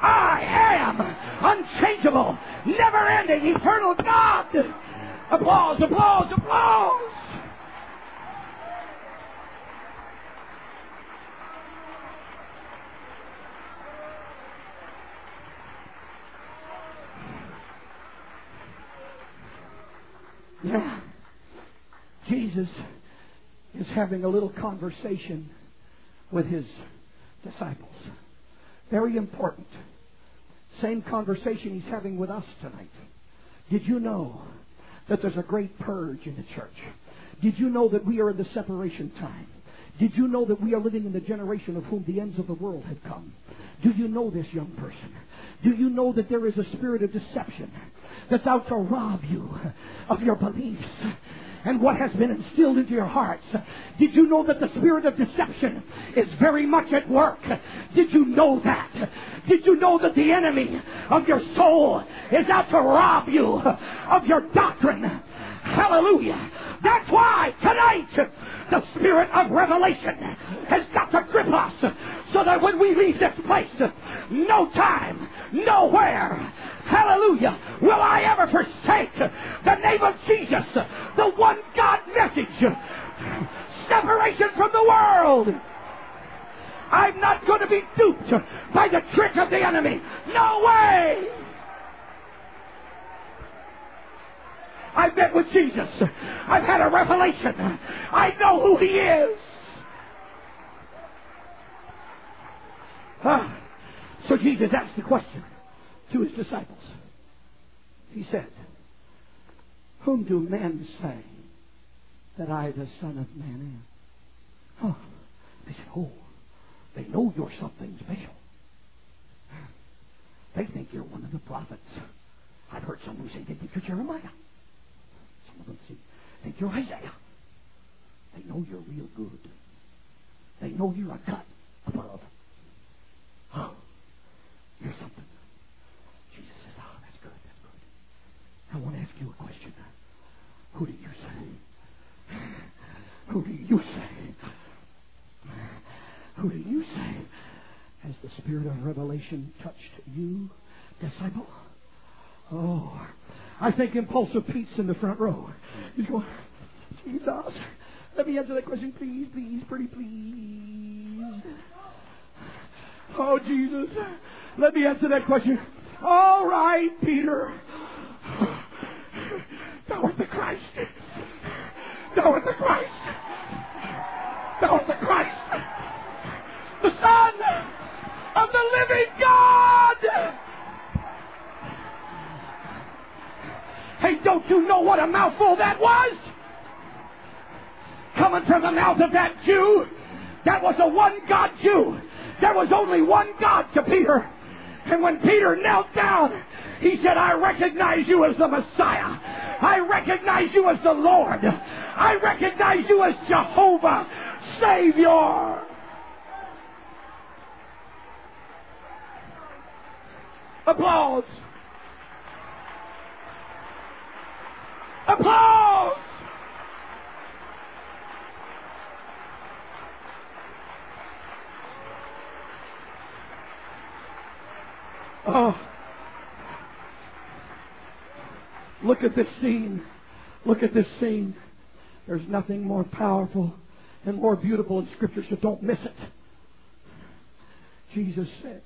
I am unchangeable, never ending, eternal God. Applause, applause, applause. Yeah. Jesus is having a little conversation with his disciples. Very important. Same conversation he's having with us tonight. Did you know that there's a great purge in the church? Did you know that we are in the separation time? Did you know that we are living in the generation of whom the ends of the world have come? Do you know this, young person? Do you know that there is a spirit of deception that's out to rob you of your beliefs? and what has been instilled into your hearts. Did you know that the spirit of deception is very much at work? Did you know that? Did you know that the enemy of your soul is out to rob you of your doctrine? Hallelujah. That's why tonight the spirit of revelation has got to grip us so that when we leave this place, no time, nowhere, hallelujah, will I ever forsake the name of Jesus, the one God message. Separation from the world. I'm not going to be duped by the trick of the enemy. No way. I've met with Jesus. I've had a revelation. I know who He is. Ah. So Jesus asked the question to His disciples. He said, Whom do men say that I, the Son of Man, am? Oh. They said, Oh, they know you're something special. They think you're one of the prophets. I've heard someone say they think you're Jeremiah. Them think you're Isaiah. They know you're real good. They know you're a cut above. Oh, you're something. Jesus says, oh, that's good, that's good. I want to ask you a question. Who do you say? Who do you say? Who do you say? Has the spirit of revelation touched you, disciple? Oh, I think impulsive Pete's in the front row. He's going, Jesus, let me answer that question, please, please, pretty please. Oh, Jesus, let me answer that question. All right, Peter. Thou art the Christ. Thou art the Christ. Thou art the Christ. The Son of the living God. Hey, don't you know what a mouthful that was? Coming from the mouth of that Jew. That was a one God Jew. There was only one God to Peter. And when Peter knelt down, he said, I recognize you as the Messiah. I recognize you as the Lord. I recognize you as Jehovah, Savior. Applause. Applause! Oh. Look at this scene. Look at this scene. There's nothing more powerful and more beautiful in Scripture, so don't miss it. Jesus said,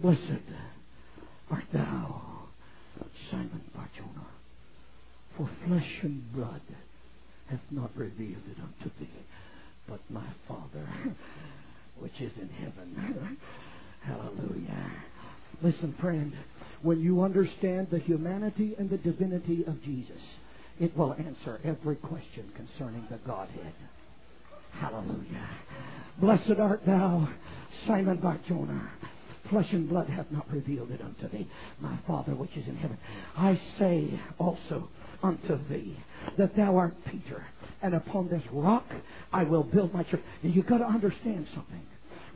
Blessed art thou, Simon Barjona. For flesh and blood hath not revealed it unto thee, but my Father which is in heaven. Hallelujah. Listen, friend, when you understand the humanity and the divinity of Jesus, it will answer every question concerning the Godhead. Hallelujah. Blessed art thou, Simon Barjona. Flesh and blood hath not revealed it unto thee, my Father which is in heaven. I say also unto thee that thou art Peter, and upon this rock I will build my church. And you've got to understand something.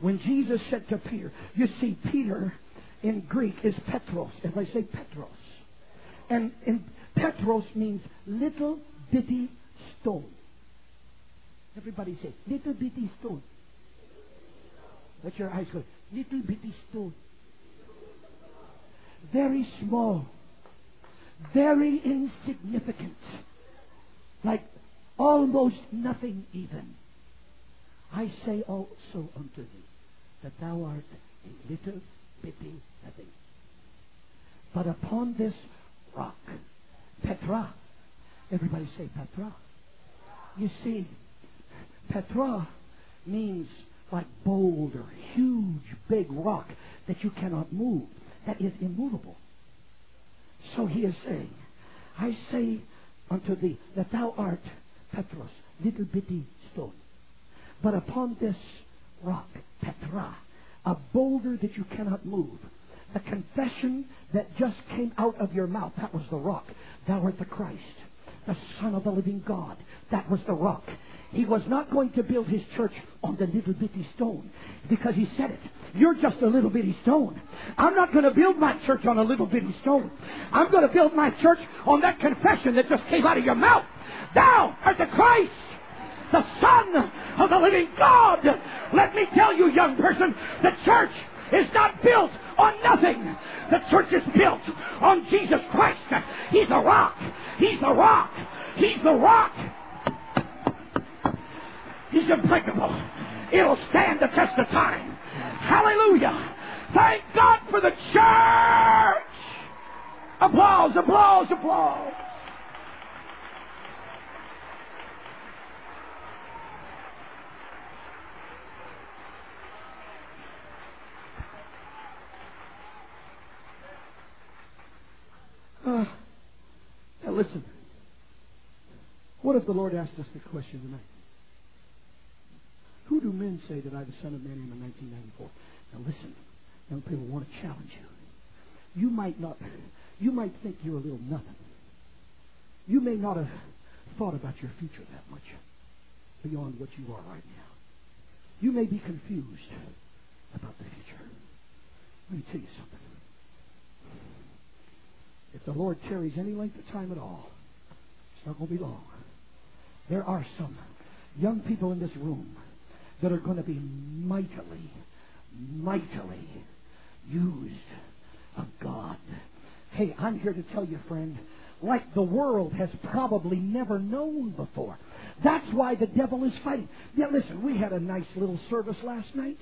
When Jesus said to Peter, you see, Peter in Greek is Petros. If I say Petros, and in Petros means little bitty stone. Everybody say little bitty stone. Let your eyes go. Little bitty stone. Very small. Very insignificant. Like almost nothing even. I say also unto thee that thou art a little bitty nothing. But upon this rock, Petra, everybody say Petra. You see, Petra means like boulder, huge, big rock that you cannot move, that is immovable. So he is saying, I say unto thee that thou art Petros, little bitty stone. But upon this rock, Petra, a boulder that you cannot move, the confession that just came out of your mouth, that was the rock. Thou art the Christ, the Son of the living God. That was the rock. He was not going to build his church on the little bitty stone because he said it. You're just a little bitty stone. I'm not going to build my church on a little bitty stone. I'm going to build my church on that confession that just came out of your mouth. Thou art the Christ, the Son of the living God. Let me tell you, young person, the church is not built on nothing. The church is built on Jesus Christ. He's the rock. He's the rock. He's the rock. He's unbreakable. It'll stand the test of time. Hallelujah. Thank God for the church. Applause, applause, applause. Uh, now listen. What if the Lord asked us the question tonight? Who do men say that I, the Son of Man, am in 1994? Now listen, young people want to challenge you. You might not, you might think you're a little nothing. You may not have thought about your future that much beyond what you are right now. You may be confused about the future. Let me tell you something. If the Lord tarries any length of time at all, it's not going to be long. There are some young people in this room that are going to be mightily, mightily used of God. Hey, I'm here to tell you, friend, like the world has probably never known before. That's why the devil is fighting. Yeah, listen, we had a nice little service last night.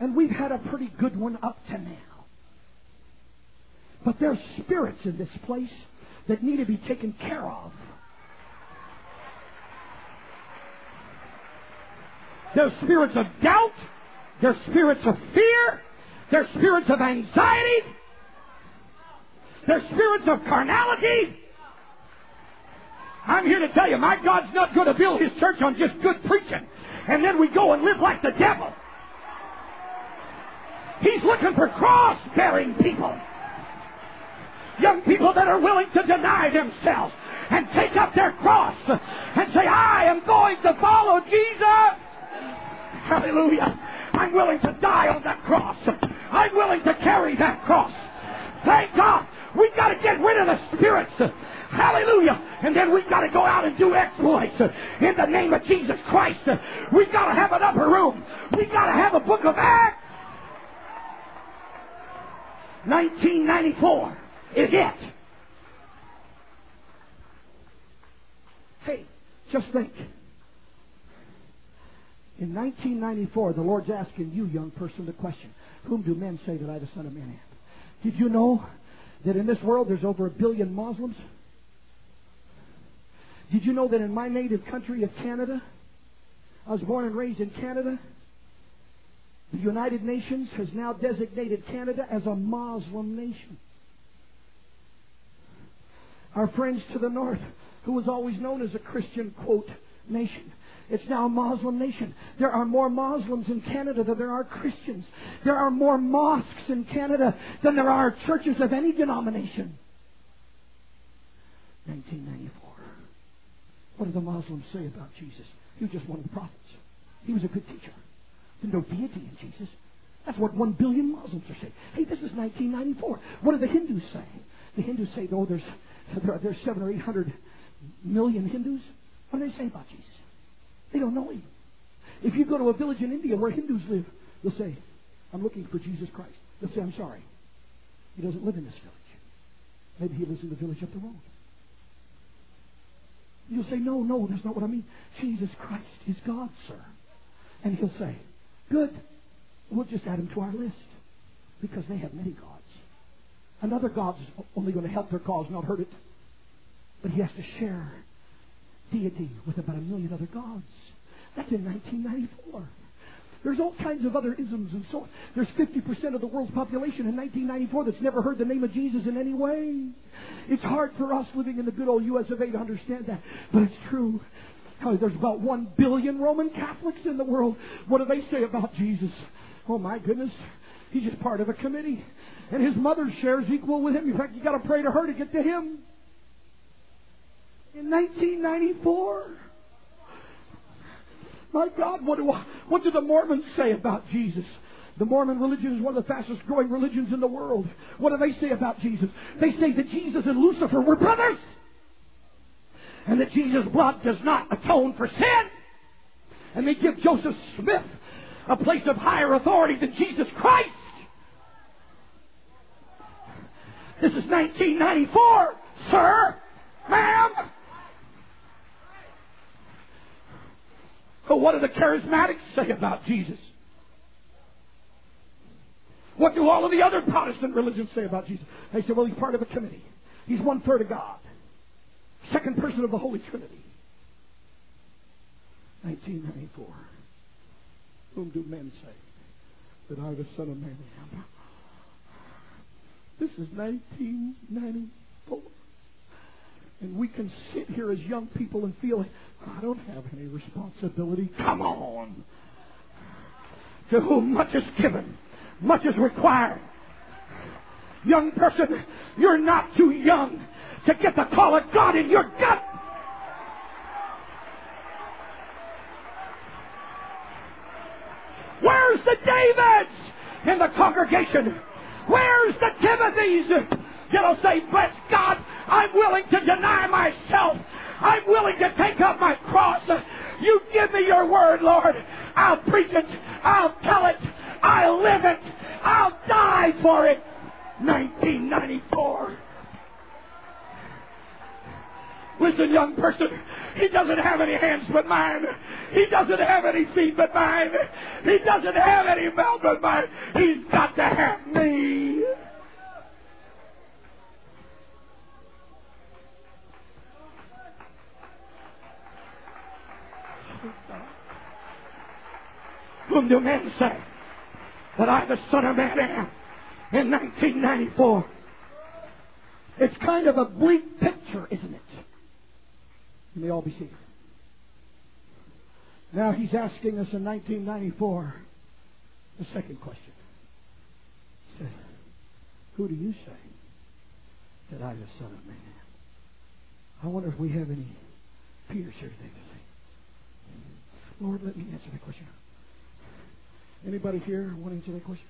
And we've had a pretty good one up to now. But there's spirits in this place that need to be taken care of. There's spirits of doubt. their spirits of fear. their spirits of anxiety. their spirits of carnality. I'm here to tell you, my God's not going to build his church on just good preaching. And then we go and live like the devil. He's looking for cross bearing people. Young people that are willing to deny themselves and take up their cross and say, I am going to follow Jesus. Hallelujah. I'm willing to die on that cross. I'm willing to carry that cross. Thank God. We've got to get rid of the spirits. Hallelujah. And then we've got to go out and do exploits in the name of Jesus Christ. We've got to have an upper room. We've got to have a book of Acts. 1994 is it. Hey, just think. In 1994, the Lord's asking you, young person, the question Whom do men say that I, the Son of Man, am? Did you know that in this world there's over a billion Muslims? Did you know that in my native country of Canada, I was born and raised in Canada, the United Nations has now designated Canada as a Muslim nation. Our friends to the north, who was always known as a Christian, quote, nation, It's now a Muslim nation. There are more Muslims in Canada than there are Christians. There are more mosques in Canada than there are churches of any denomination. 1994. What do the Muslims say about Jesus? He was just one of the prophets. He was a good teacher. There's no deity in Jesus. That's what one billion Muslims are saying. Hey, this is 1994. What do the Hindus say? The Hindus say, oh, there's, <laughs> there, there's seven or eight hundred million Hindus. What do they say about Jesus? They don't know him. If you go to a village in India where Hindus live, they'll say, I'm looking for Jesus Christ. They'll say, I'm sorry. He doesn't live in this village. Maybe he lives in the village up the road. You'll say, No, no, that's not what I mean. Jesus Christ is God, sir. And he'll say, Good. We'll just add him to our list. Because they have many gods. Another God's only going to help their cause, not hurt it. But he has to share deity with about a million other gods. That's in 1994. There's all kinds of other isms and so on. There's 50% of the world's population in 1994 that's never heard the name of Jesus in any way. It's hard for us living in the good old US of A to understand that, but it's true. There's about one billion Roman Catholics in the world. What do they say about Jesus? Oh my goodness. He's just part of a committee. And his mother shares equal with him. In fact, you gotta pray to her to get to him. In 1994. My God, what do, I, what do the Mormons say about Jesus? The Mormon religion is one of the fastest growing religions in the world. What do they say about Jesus? They say that Jesus and Lucifer were brothers. And that Jesus' blood does not atone for sin. And they give Joseph Smith a place of higher authority than Jesus Christ. This is 1994, sir, ma'am. But what do the charismatics say about Jesus? What do all of the other Protestant religions say about Jesus? They say, well, he's part of a Trinity. He's one third of God. Second person of the Holy Trinity. 1994. Whom do men say that I, the Son of Man, am? This is 1994. And we can sit here as young people and feel I don't have any responsibility. Come on. To whom much is given, much is required. Young person, you're not too young to get the call of God in your gut. Where's the Davids in the congregation? Where's the Timothys? That'll say, bless God, I'm willing to deny myself. I'm willing to take up my cross. You give me your word, Lord. I'll preach it. I'll tell it. I'll live it. I'll die for it. 1994. Listen, young person, he doesn't have any hands but mine. He doesn't have any feet but mine. He doesn't have any mouth but mine. He's got to have me. Whom do men say that I, the Son of Man, am? In 1994. It's kind of a bleak picture, isn't it? You may all be seated. Now he's asking us in 1994 the second question. He Who do you say that I, the Son of Man, am? I wonder if we have any Peters here today to say, Lord, let me answer that question. Anybody here want to answer that question?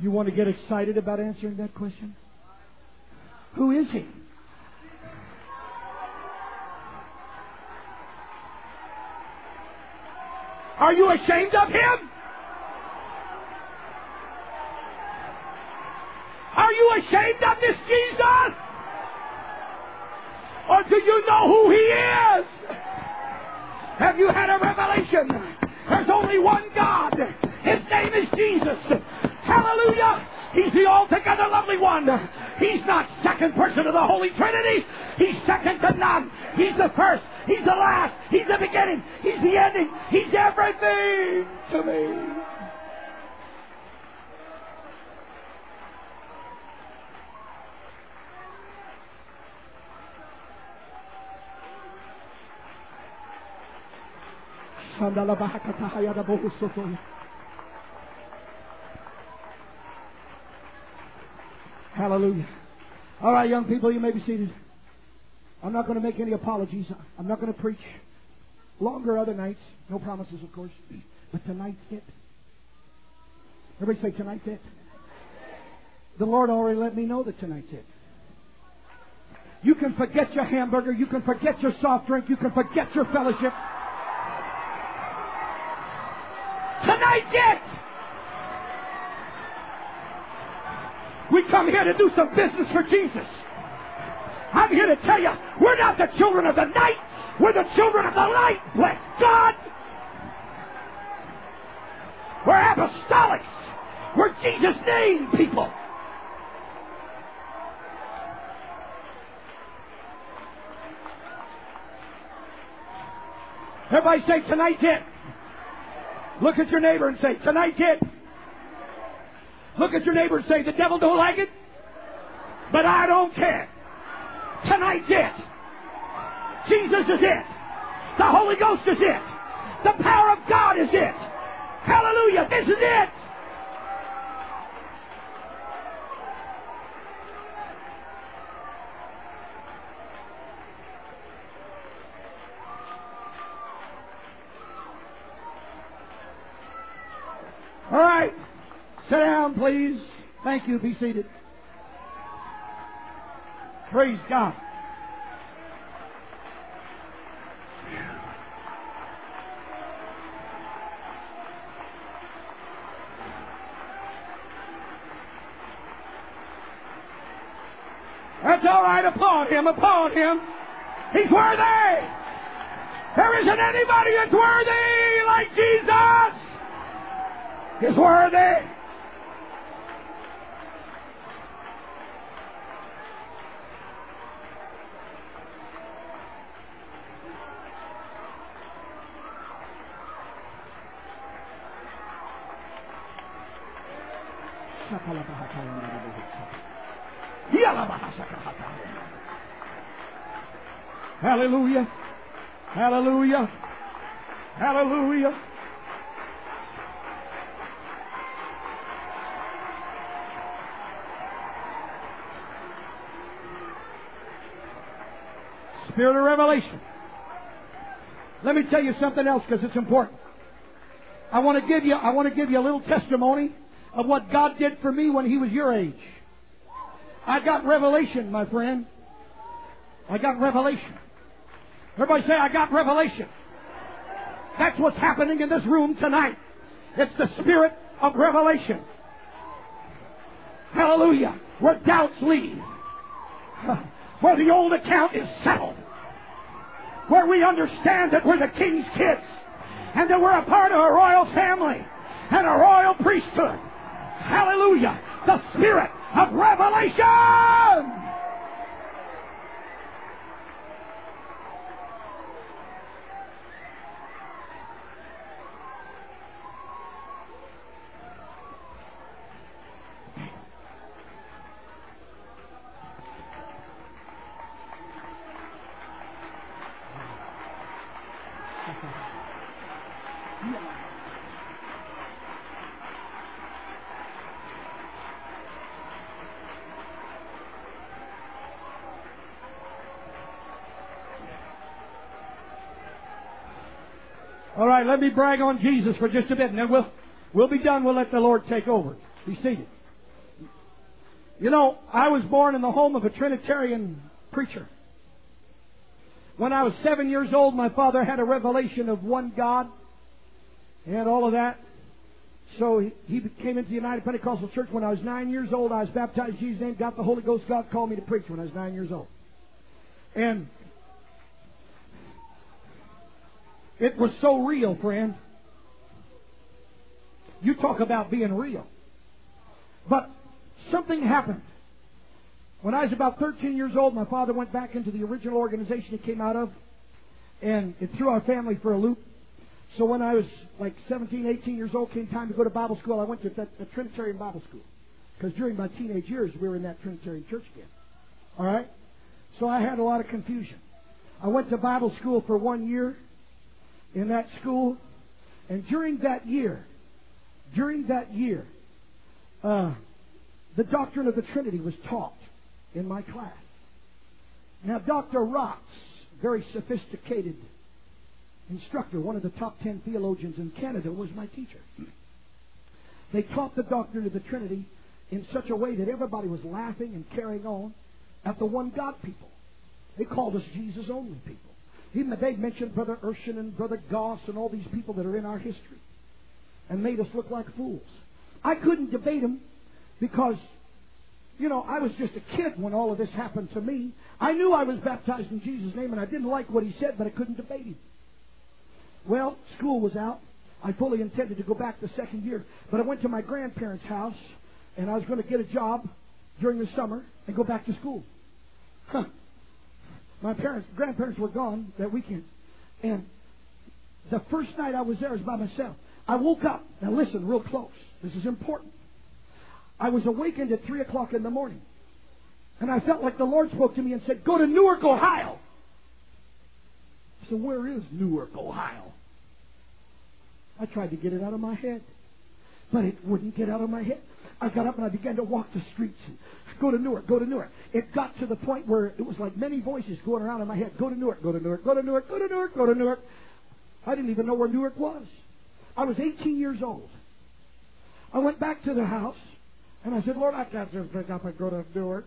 You want to get excited about answering that question? Who is he? Are you ashamed of him? Are you ashamed of this Jesus? Or do you know who he is? Have you had a revelation? There's only one God. His name is Jesus. Hallelujah. He's the altogether lovely one. He's not second person of the Holy Trinity. He's second to none. He's the first. He's the last. He's the beginning. He's the ending. He's everything to me. Hallelujah. All right, young people, you may be seated. I'm not going to make any apologies. I'm not going to preach longer other nights. No promises, of course. <clears throat> But tonight's it. Everybody say, tonight's it. The Lord already let me know that tonight's it. You can forget your hamburger. You can forget your soft drink. You can forget your fellowship. Tonight's it. We come here to do some business for Jesus. I'm here to tell you, we're not the children of the night. We're the children of the light. Bless God. We're apostolics. We're Jesus' name people. Everybody say, tonight's it. Look at your neighbor and say, tonight's it. Look at your neighbor and say, the devil don't like it, but I don't care. Tonight's it. Jesus is it. The Holy Ghost is it. The power of God is it. Hallelujah. This is it. All right. Sit down, please. Thank you. Be seated. Praise God. That's all right. Applaud him. Applaud him. He's worthy. There isn't anybody that's worthy like Jesus. He's worthy. Hallelujah. Hallelujah. Hallelujah. Spirit of revelation. Let me tell you something else because it's important. I want to give you I want to give you a little testimony of what God did for me when He was your age. I got revelation, my friend. I got revelation. Everybody say, I got revelation. That's what's happening in this room tonight. It's the spirit of revelation. Hallelujah. Where doubts leave. <laughs> Where the old account is settled. Where we understand that we're the king's kids. And that we're a part of a royal family. And a royal priesthood. Hallelujah. The spirit of revelation. Let me brag on Jesus for just a bit, and then we'll we'll be done. We'll let the Lord take over. Be seated. You know, I was born in the home of a Trinitarian preacher. When I was seven years old, my father had a revelation of one God and all of that. So he, he came into the United Pentecostal Church when I was nine years old. I was baptized in Jesus' name, got the Holy Ghost. God called me to preach when I was nine years old. And it was so real, friend. You talk about being real. But something happened. When I was about 13 years old, my father went back into the original organization he came out of, and it threw our family for a loop. So when I was like 17, 18 years old, came time to go to Bible school, I went to a Trinitarian Bible school. Because during my teenage years, we were in that Trinitarian church again. All right? So I had a lot of confusion. I went to Bible school for one year. In that school, And during that year, during that year, uh, the doctrine of the Trinity was taught in my class. Now, Dr. Rotz, very sophisticated instructor, one of the top ten theologians in Canada, was my teacher. They taught the doctrine of the Trinity in such a way that everybody was laughing and carrying on at the one God people. They called us Jesus only people. Even they mentioned Brother Urshan and Brother Goss and all these people that are in our history and made us look like fools. I couldn't debate them because, you know, I was just a kid when all of this happened to me. I knew I was baptized in Jesus' name and I didn't like what he said, but I couldn't debate him. Well, school was out. I fully intended to go back the second year, but I went to my grandparents' house and I was going to get a job during the summer and go back to school. Huh. My parents, grandparents were gone that weekend, and the first night I was there was by myself. I woke up. Now listen, real close. This is important. I was awakened at three o'clock in the morning, and I felt like the Lord spoke to me and said, "Go to Newark, Ohio." So where is Newark, Ohio? I tried to get it out of my head, but it wouldn't get out of my head. I got up and I began to walk the streets and go to Newark, go to Newark. It got to the point where it was like many voices going around in my head. Go to Newark, go to Newark, go to Newark, go to Newark, go to Newark. I didn't even know where Newark was. I was 18 years old. I went back to the house and I said, Lord, I can't just pick up and go to Newark.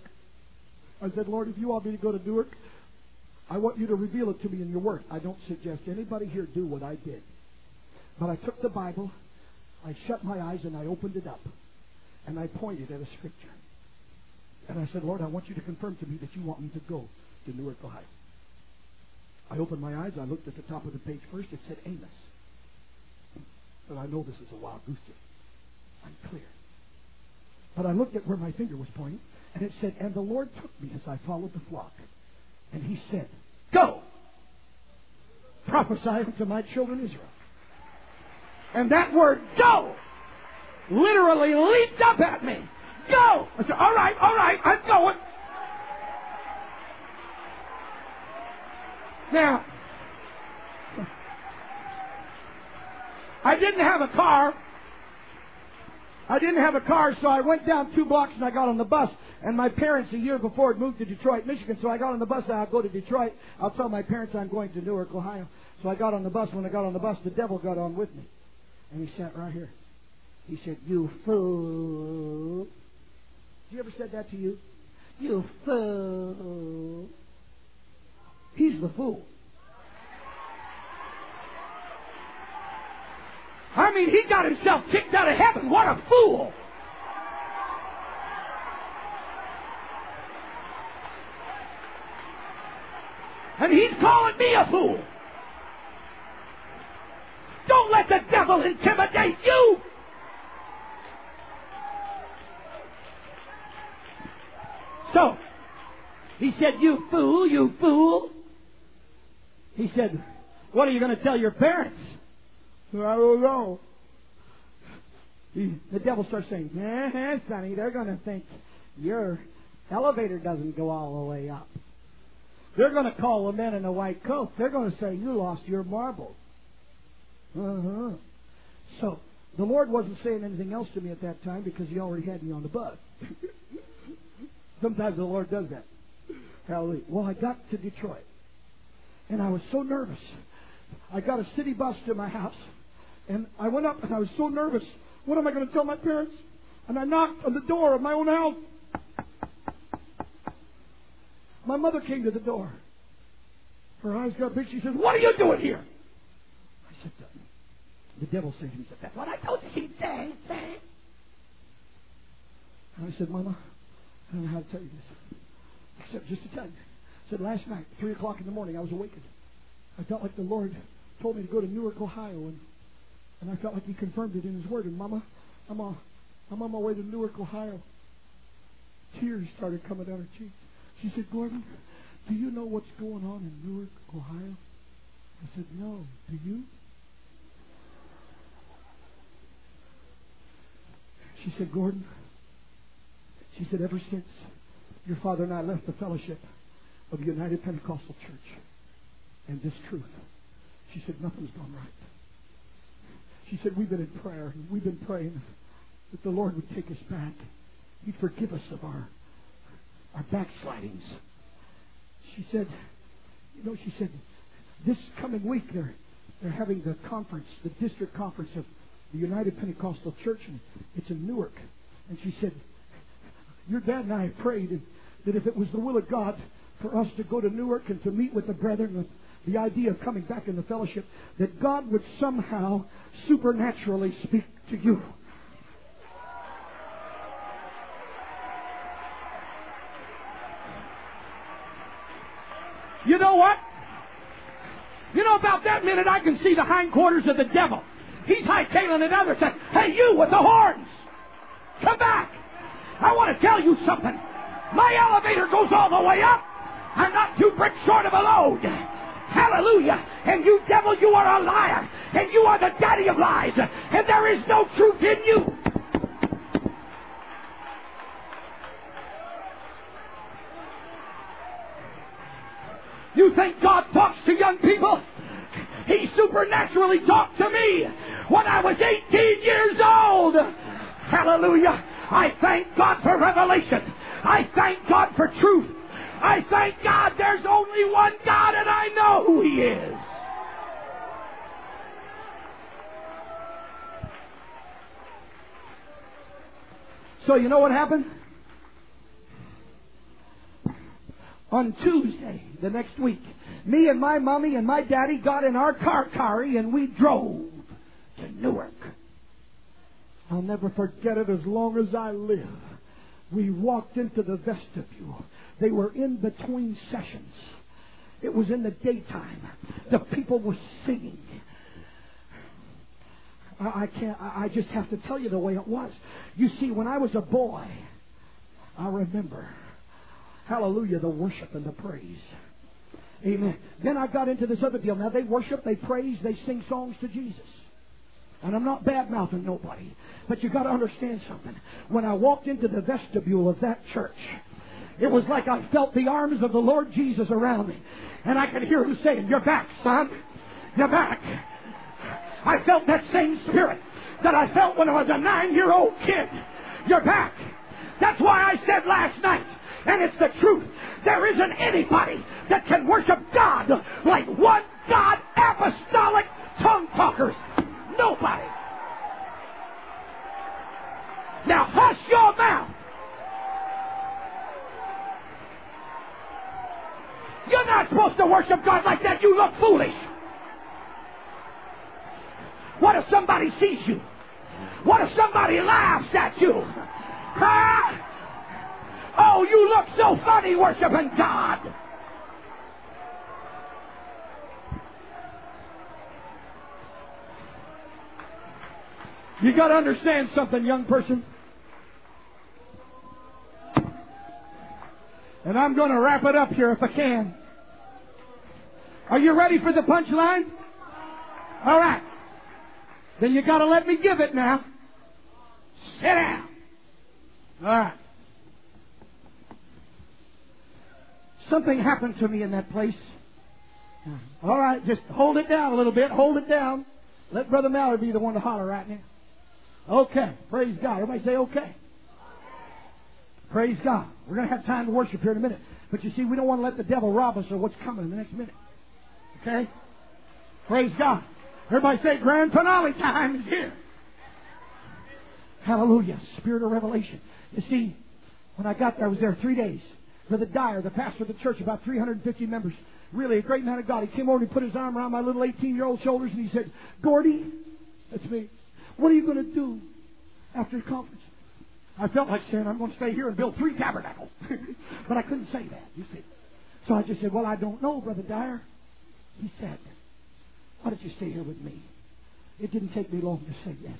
I said, Lord, if you want me to go to Newark, I want you to reveal it to me in your word. I don't suggest anybody here do what I did. But I took the Bible, I shut my eyes, and I opened it up. And I pointed at a scripture. And I said, Lord, I want you to confirm to me that you want me to go to Newark, Ohio. I opened my eyes. I looked at the top of the page first. It said Amos. But I know this is a wild goose chase. I'm clear. But I looked at where my finger was pointing, and it said, And the Lord took me as I followed the flock. And he said, Go! Prophesy unto my children Israel. And that word, go, literally leaped up at me. Go! I said, all right, all right, I'm going. Now, I didn't have a car. I didn't have a car, so I went down two blocks and I got on the bus. And my parents, a year before, had moved to Detroit, Michigan. So I got on the bus. I'll go to Detroit. I'll tell my parents I'm going to Newark, Ohio. So I got on the bus. When I got on the bus, the devil got on with me. And he sat right here. He said, You fool. Has he ever said that to you? You fool. He's the fool. I mean, he got himself kicked out of heaven. What a fool! And he's calling me a fool. Don't let the devil intimidate you. So, he said, You fool, you fool. He said, What are you going to tell your parents? I don't know. He, the devil starts saying, eh, Sonny, they're going to think your elevator doesn't go all the way up. They're going to call the men in the white coat. They're going to say, You lost your marbles. Uh-huh. So, the Lord wasn't saying anything else to me at that time because He already had me on the bus. <laughs> Sometimes the Lord does that. Hallelujah. Well, I got to Detroit, and I was so nervous. I got a city bus to my house, and I went up, and I was so nervous. What am I going to tell my parents? And I knocked on the door of my own house. My mother came to the door. Her eyes got big. She said, What are you doing here? I said, The devil said to me, That's what I told you she'd say. say. And I said, Mama, I don't know how to tell you this. Except just to tell you. I said, Last night, 3 o'clock in the morning, I was awakened. I felt like the Lord told me to go to Newark, Ohio, and, and I felt like He confirmed it in His Word. And Mama, I'm, a, I'm on my way to Newark, Ohio. Tears started coming down her cheeks. She said, Gordon, do you know what's going on in Newark, Ohio? I said, No. Do you? She said, Gordon, she said, ever since your father and I left the fellowship of the United Pentecostal Church and this truth, she said, nothing's gone right. She said, We've been in prayer. and We've been praying that the Lord would take us back. He'd forgive us of our, our backslidings. She said, You know, she said, this coming week they're, they're having the conference, the district conference of the United Pentecostal Church, and it's in Newark. And she said, Your dad and I prayed that if it was the will of God for us to go to Newark and to meet with the brethren with the idea of coming back in the fellowship, that God would somehow supernaturally speak to you. You know what? You know, about that minute, I can see the hindquarters of the devil. He's hightailing it other saying, Hey, you with the horns, come back. I want to tell you something. My elevator goes all the way up. I'm not two bricks short of a load. Hallelujah. And you devil, you are a liar. And you are the daddy of lies. And there is no truth in you. You think God talks to young people? He supernaturally talked to me when I was 18 years old. Hallelujah. I thank God for revelation. I thank God for truth. I thank God there's only one God and I know who He is. So you know what happened? On Tuesday, the next week, me and my mommy and my daddy got in our car carry and we drove to Newark. I'll never forget it as long as I live. We walked into the vestibule. They were in between sessions. It was in the daytime. The people were singing. I, I can't, I just have to tell you the way it was. You see, when I was a boy, I remember, hallelujah, the worship and the praise. Amen. Then I got into this other deal. Now they worship, they praise, they sing songs to Jesus. And I'm not bad mouthing nobody. But you got to understand something. When I walked into the vestibule of that church, it was like I felt the arms of the Lord Jesus around me. And I could hear him saying, You're back, son. You're back. I felt that same spirit that I felt when I was a nine year old kid. You're back. That's why I said last night, and it's the truth, there isn't anybody that can worship God like one God apostolic tongue talkers. Nobody. Now hush your mouth. You're not supposed to worship God like that. You look foolish. What if somebody sees you? What if somebody laughs at you? Huh? Oh, you look so funny worshiping God. You got to understand something, young person. And I'm going to wrap it up here if I can. Are you ready for the punchline? All right. Then you got to let me give it now. Sit down. All right. Something happened to me in that place. All right, just hold it down a little bit. Hold it down. Let Brother Mallory be the one to holler right now. Okay. Praise God. Everybody say okay. Praise God. We're going to have time to worship here in a minute. But you see, we don't want to let the devil rob us of what's coming in the next minute. Okay? Praise God. Everybody say grand finale time is here. Hallelujah. Spirit of revelation. You see, when I got there, I was there three days. Brother Dyer, the pastor of the church, about 350 members. Really a great man of God. He came over and he put his arm around my little 18 year old shoulders and he said, Gordy, that's me. What are you going to do after the conference? I felt like saying, I'm going to stay here and build three tabernacles. <laughs> but I couldn't say that, you see. So I just said, Well, I don't know, Brother Dyer. He said, Why don't you stay here with me? It didn't take me long to say yes.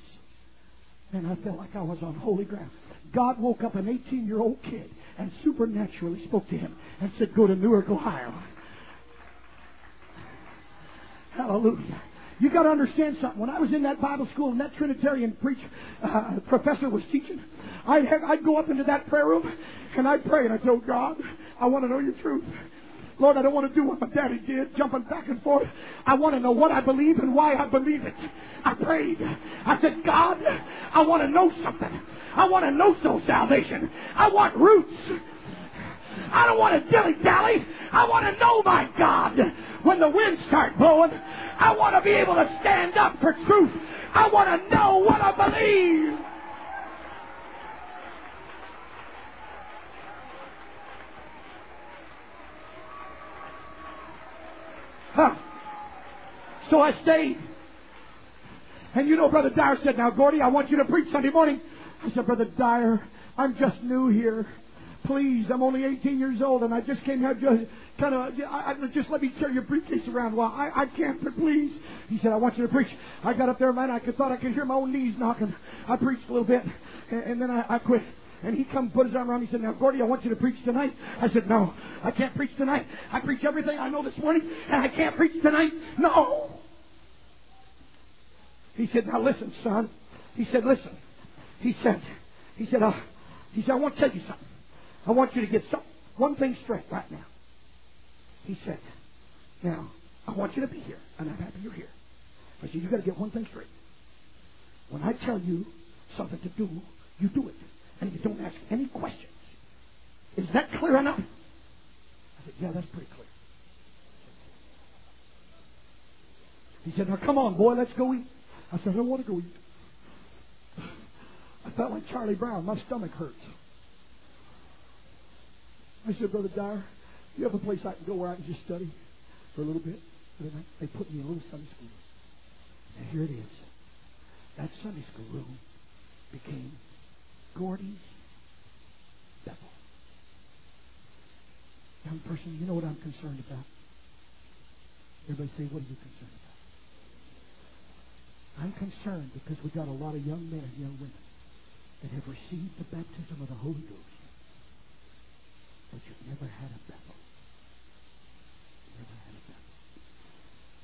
And I felt like I was on holy ground. God woke up an 18 year old kid and supernaturally spoke to him and said, Go to Newark, Ohio. Hallelujah. You got to understand something. When I was in that Bible school and that Trinitarian preach uh, professor was teaching, I'd, have, I'd go up into that prayer room and I'd pray and I'd say, oh God, I want to know your truth. Lord, I don't want to do what my daddy did, jumping back and forth. I want to know what I believe and why I believe it. I prayed. I said, God, I want to know something. I want to know soul salvation. I want roots. I don't want to dilly dally. I want to know my God. When the winds start blowing, I want to be able to stand up for truth. I want to know what I believe. Huh. So I stayed. And you know, Brother Dyer said, Now, Gordy, I want you to preach Sunday morning. I said, Brother Dyer, I'm just new here. Please, I'm only 18 years old, and I just came here just kind of, I, I, just let me carry your briefcase around. Well, I, I can't, but please. He said, I want you to preach. I got up there, man. I could, thought I could hear my own knees knocking. I preached a little bit, and, and then I, I quit. And he come put his arm around me and said, Now, Gordy, I want you to preach tonight. I said, No, I can't preach tonight. I preach everything I know this morning, and I can't preach tonight. No. He said, Now listen, son. He said, Listen. He said, He said, uh, He said, I want to tell you something. I want you to get some, one thing straight right now. He said, Now, I want you to be here, and I'm happy you're here. I said, You've got to get one thing straight. When I tell you something to do, you do it and you don't ask any questions. Is that clear enough? I said, Yeah, that's pretty clear. He said, Now come on, boy, let's go eat. I said, I don't want to go eat. I felt like Charlie Brown. My stomach hurts. I said, Brother Dyer, you have a place I can go where I can just study for a little bit? They put me in a little Sunday school. And here it is. That Sunday school room became Gordy's Bethel. Young person, you know what I'm concerned about? Everybody say, what are you concerned about? I'm concerned because we've got a lot of young men and young women that have received the baptism of the Holy Ghost, but you've never had a Bethel. Never had a Bethel.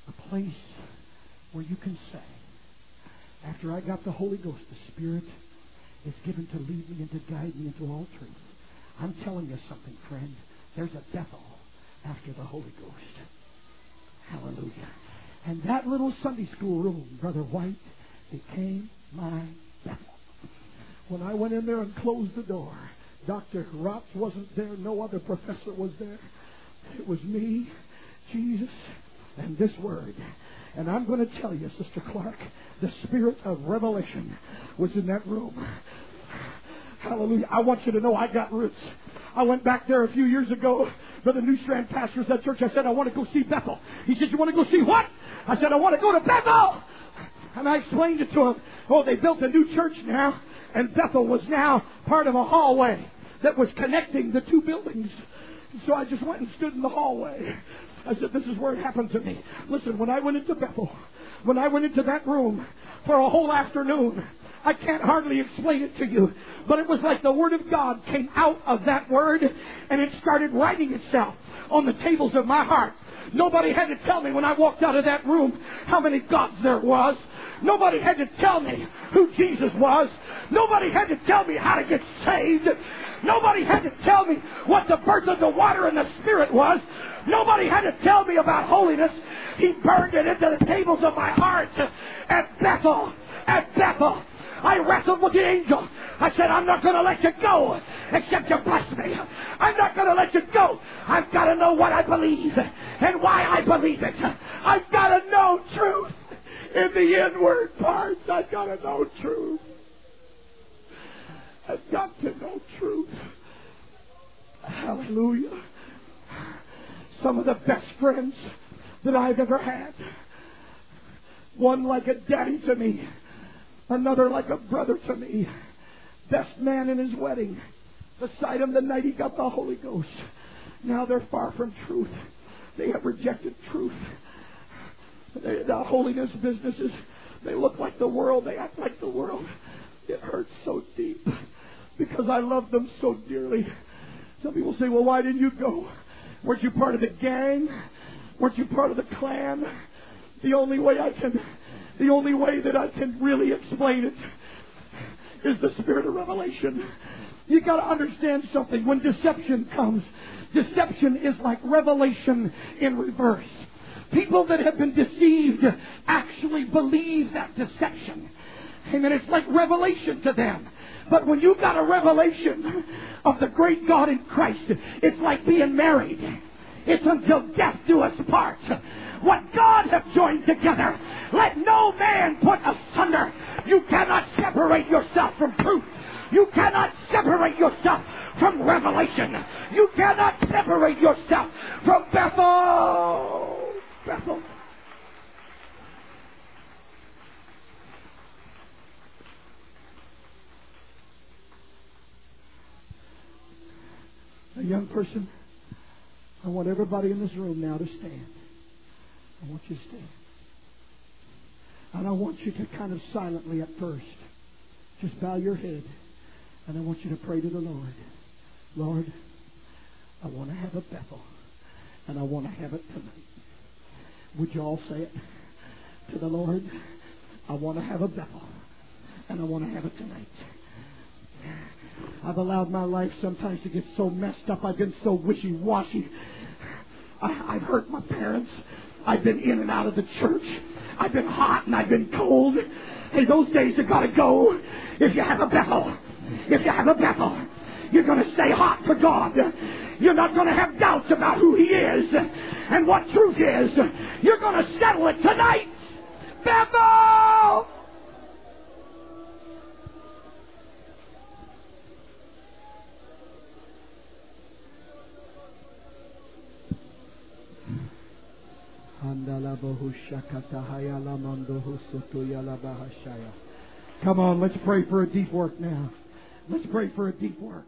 A place where you can say, after I got the Holy Ghost, the Spirit is given to lead me and to guide me into all truth. I'm telling you something, friend. There's a Bethel after the Holy Ghost. Hallelujah. And that little Sunday school room, Brother White, became my Bethel. When I went in there and closed the door, Dr. Rotz wasn't there, no other professor was there. It was me, Jesus, and this word. And I'm going to tell you, Sister Clark, the spirit of revelation was in that room. Hallelujah. I want you to know I got roots. I went back there a few years ago. Brother Newstrand pastors that church. I said, I want to go see Bethel. He said, You want to go see what? I said, I want to go to Bethel. And I explained it to him. Oh, they built a new church now, and Bethel was now part of a hallway that was connecting the two buildings. So I just went and stood in the hallway. I said, This is where it happened to me. Listen, when I went into Bethel, when I went into that room for a whole afternoon, I can't hardly explain it to you, but it was like the Word of God came out of that Word and it started writing itself on the tables of my heart. Nobody had to tell me when I walked out of that room how many gods there was. Nobody had to tell me who Jesus was. Nobody had to tell me how to get saved. Nobody had to tell me what the birth of the water and the Spirit was. Nobody had to tell me about holiness. He burned it into the tables of my heart at Bethel. At Bethel. I wrestled with the angel. I said, I'm not going to let you go except you bless me. I'm not going to let you go. I've got to know what I believe and why I believe it. I've got to know truth in the inward parts. I've got to know truth. I've got to know truth. Hallelujah. Some of the best friends that I've ever had. One like a daddy to me, another like a brother to me. Best man in his wedding. Beside him the night he got the Holy Ghost. Now they're far from truth. They have rejected truth. The holiness businesses, they look like the world. They act like the world. It hurts so deep because I love them so dearly. Some people say, well, why didn't you go? Weren't you part of the gang? Weren't you part of the clan? The only way I can, the only way that I can really explain it is the spirit of revelation. You got to understand something. When deception comes, deception is like revelation in reverse. People that have been deceived actually believe that deception. Amen. It's like revelation to them. But when you've got a revelation of the great God in Christ, it's like being married. It's until death do us part. What God hath joined together, let no man put asunder. You cannot separate yourself from truth. You cannot separate yourself from revelation. You cannot separate yourself from Bethel. Bethel. A young person, I want everybody in this room now to stand. I want you to stand. And I want you to kind of silently at first just bow your head and I want you to pray to the Lord. Lord, I want to have a Bethel and I want to have it tonight. Would you all say it to the Lord? I want to have a Bethel and I want to have it tonight. I've allowed my life sometimes to get so messed up. I've been so wishy washy. I've hurt my parents. I've been in and out of the church. I've been hot and I've been cold. Hey, those days have got to go. If you have a Bethel, if you have a Bethel, you're going to stay hot for God. You're not going to have doubts about who He is and what truth is. You're going to settle it tonight. Bethel! Come on, let's pray for a deep work now. Let's pray for a deep work.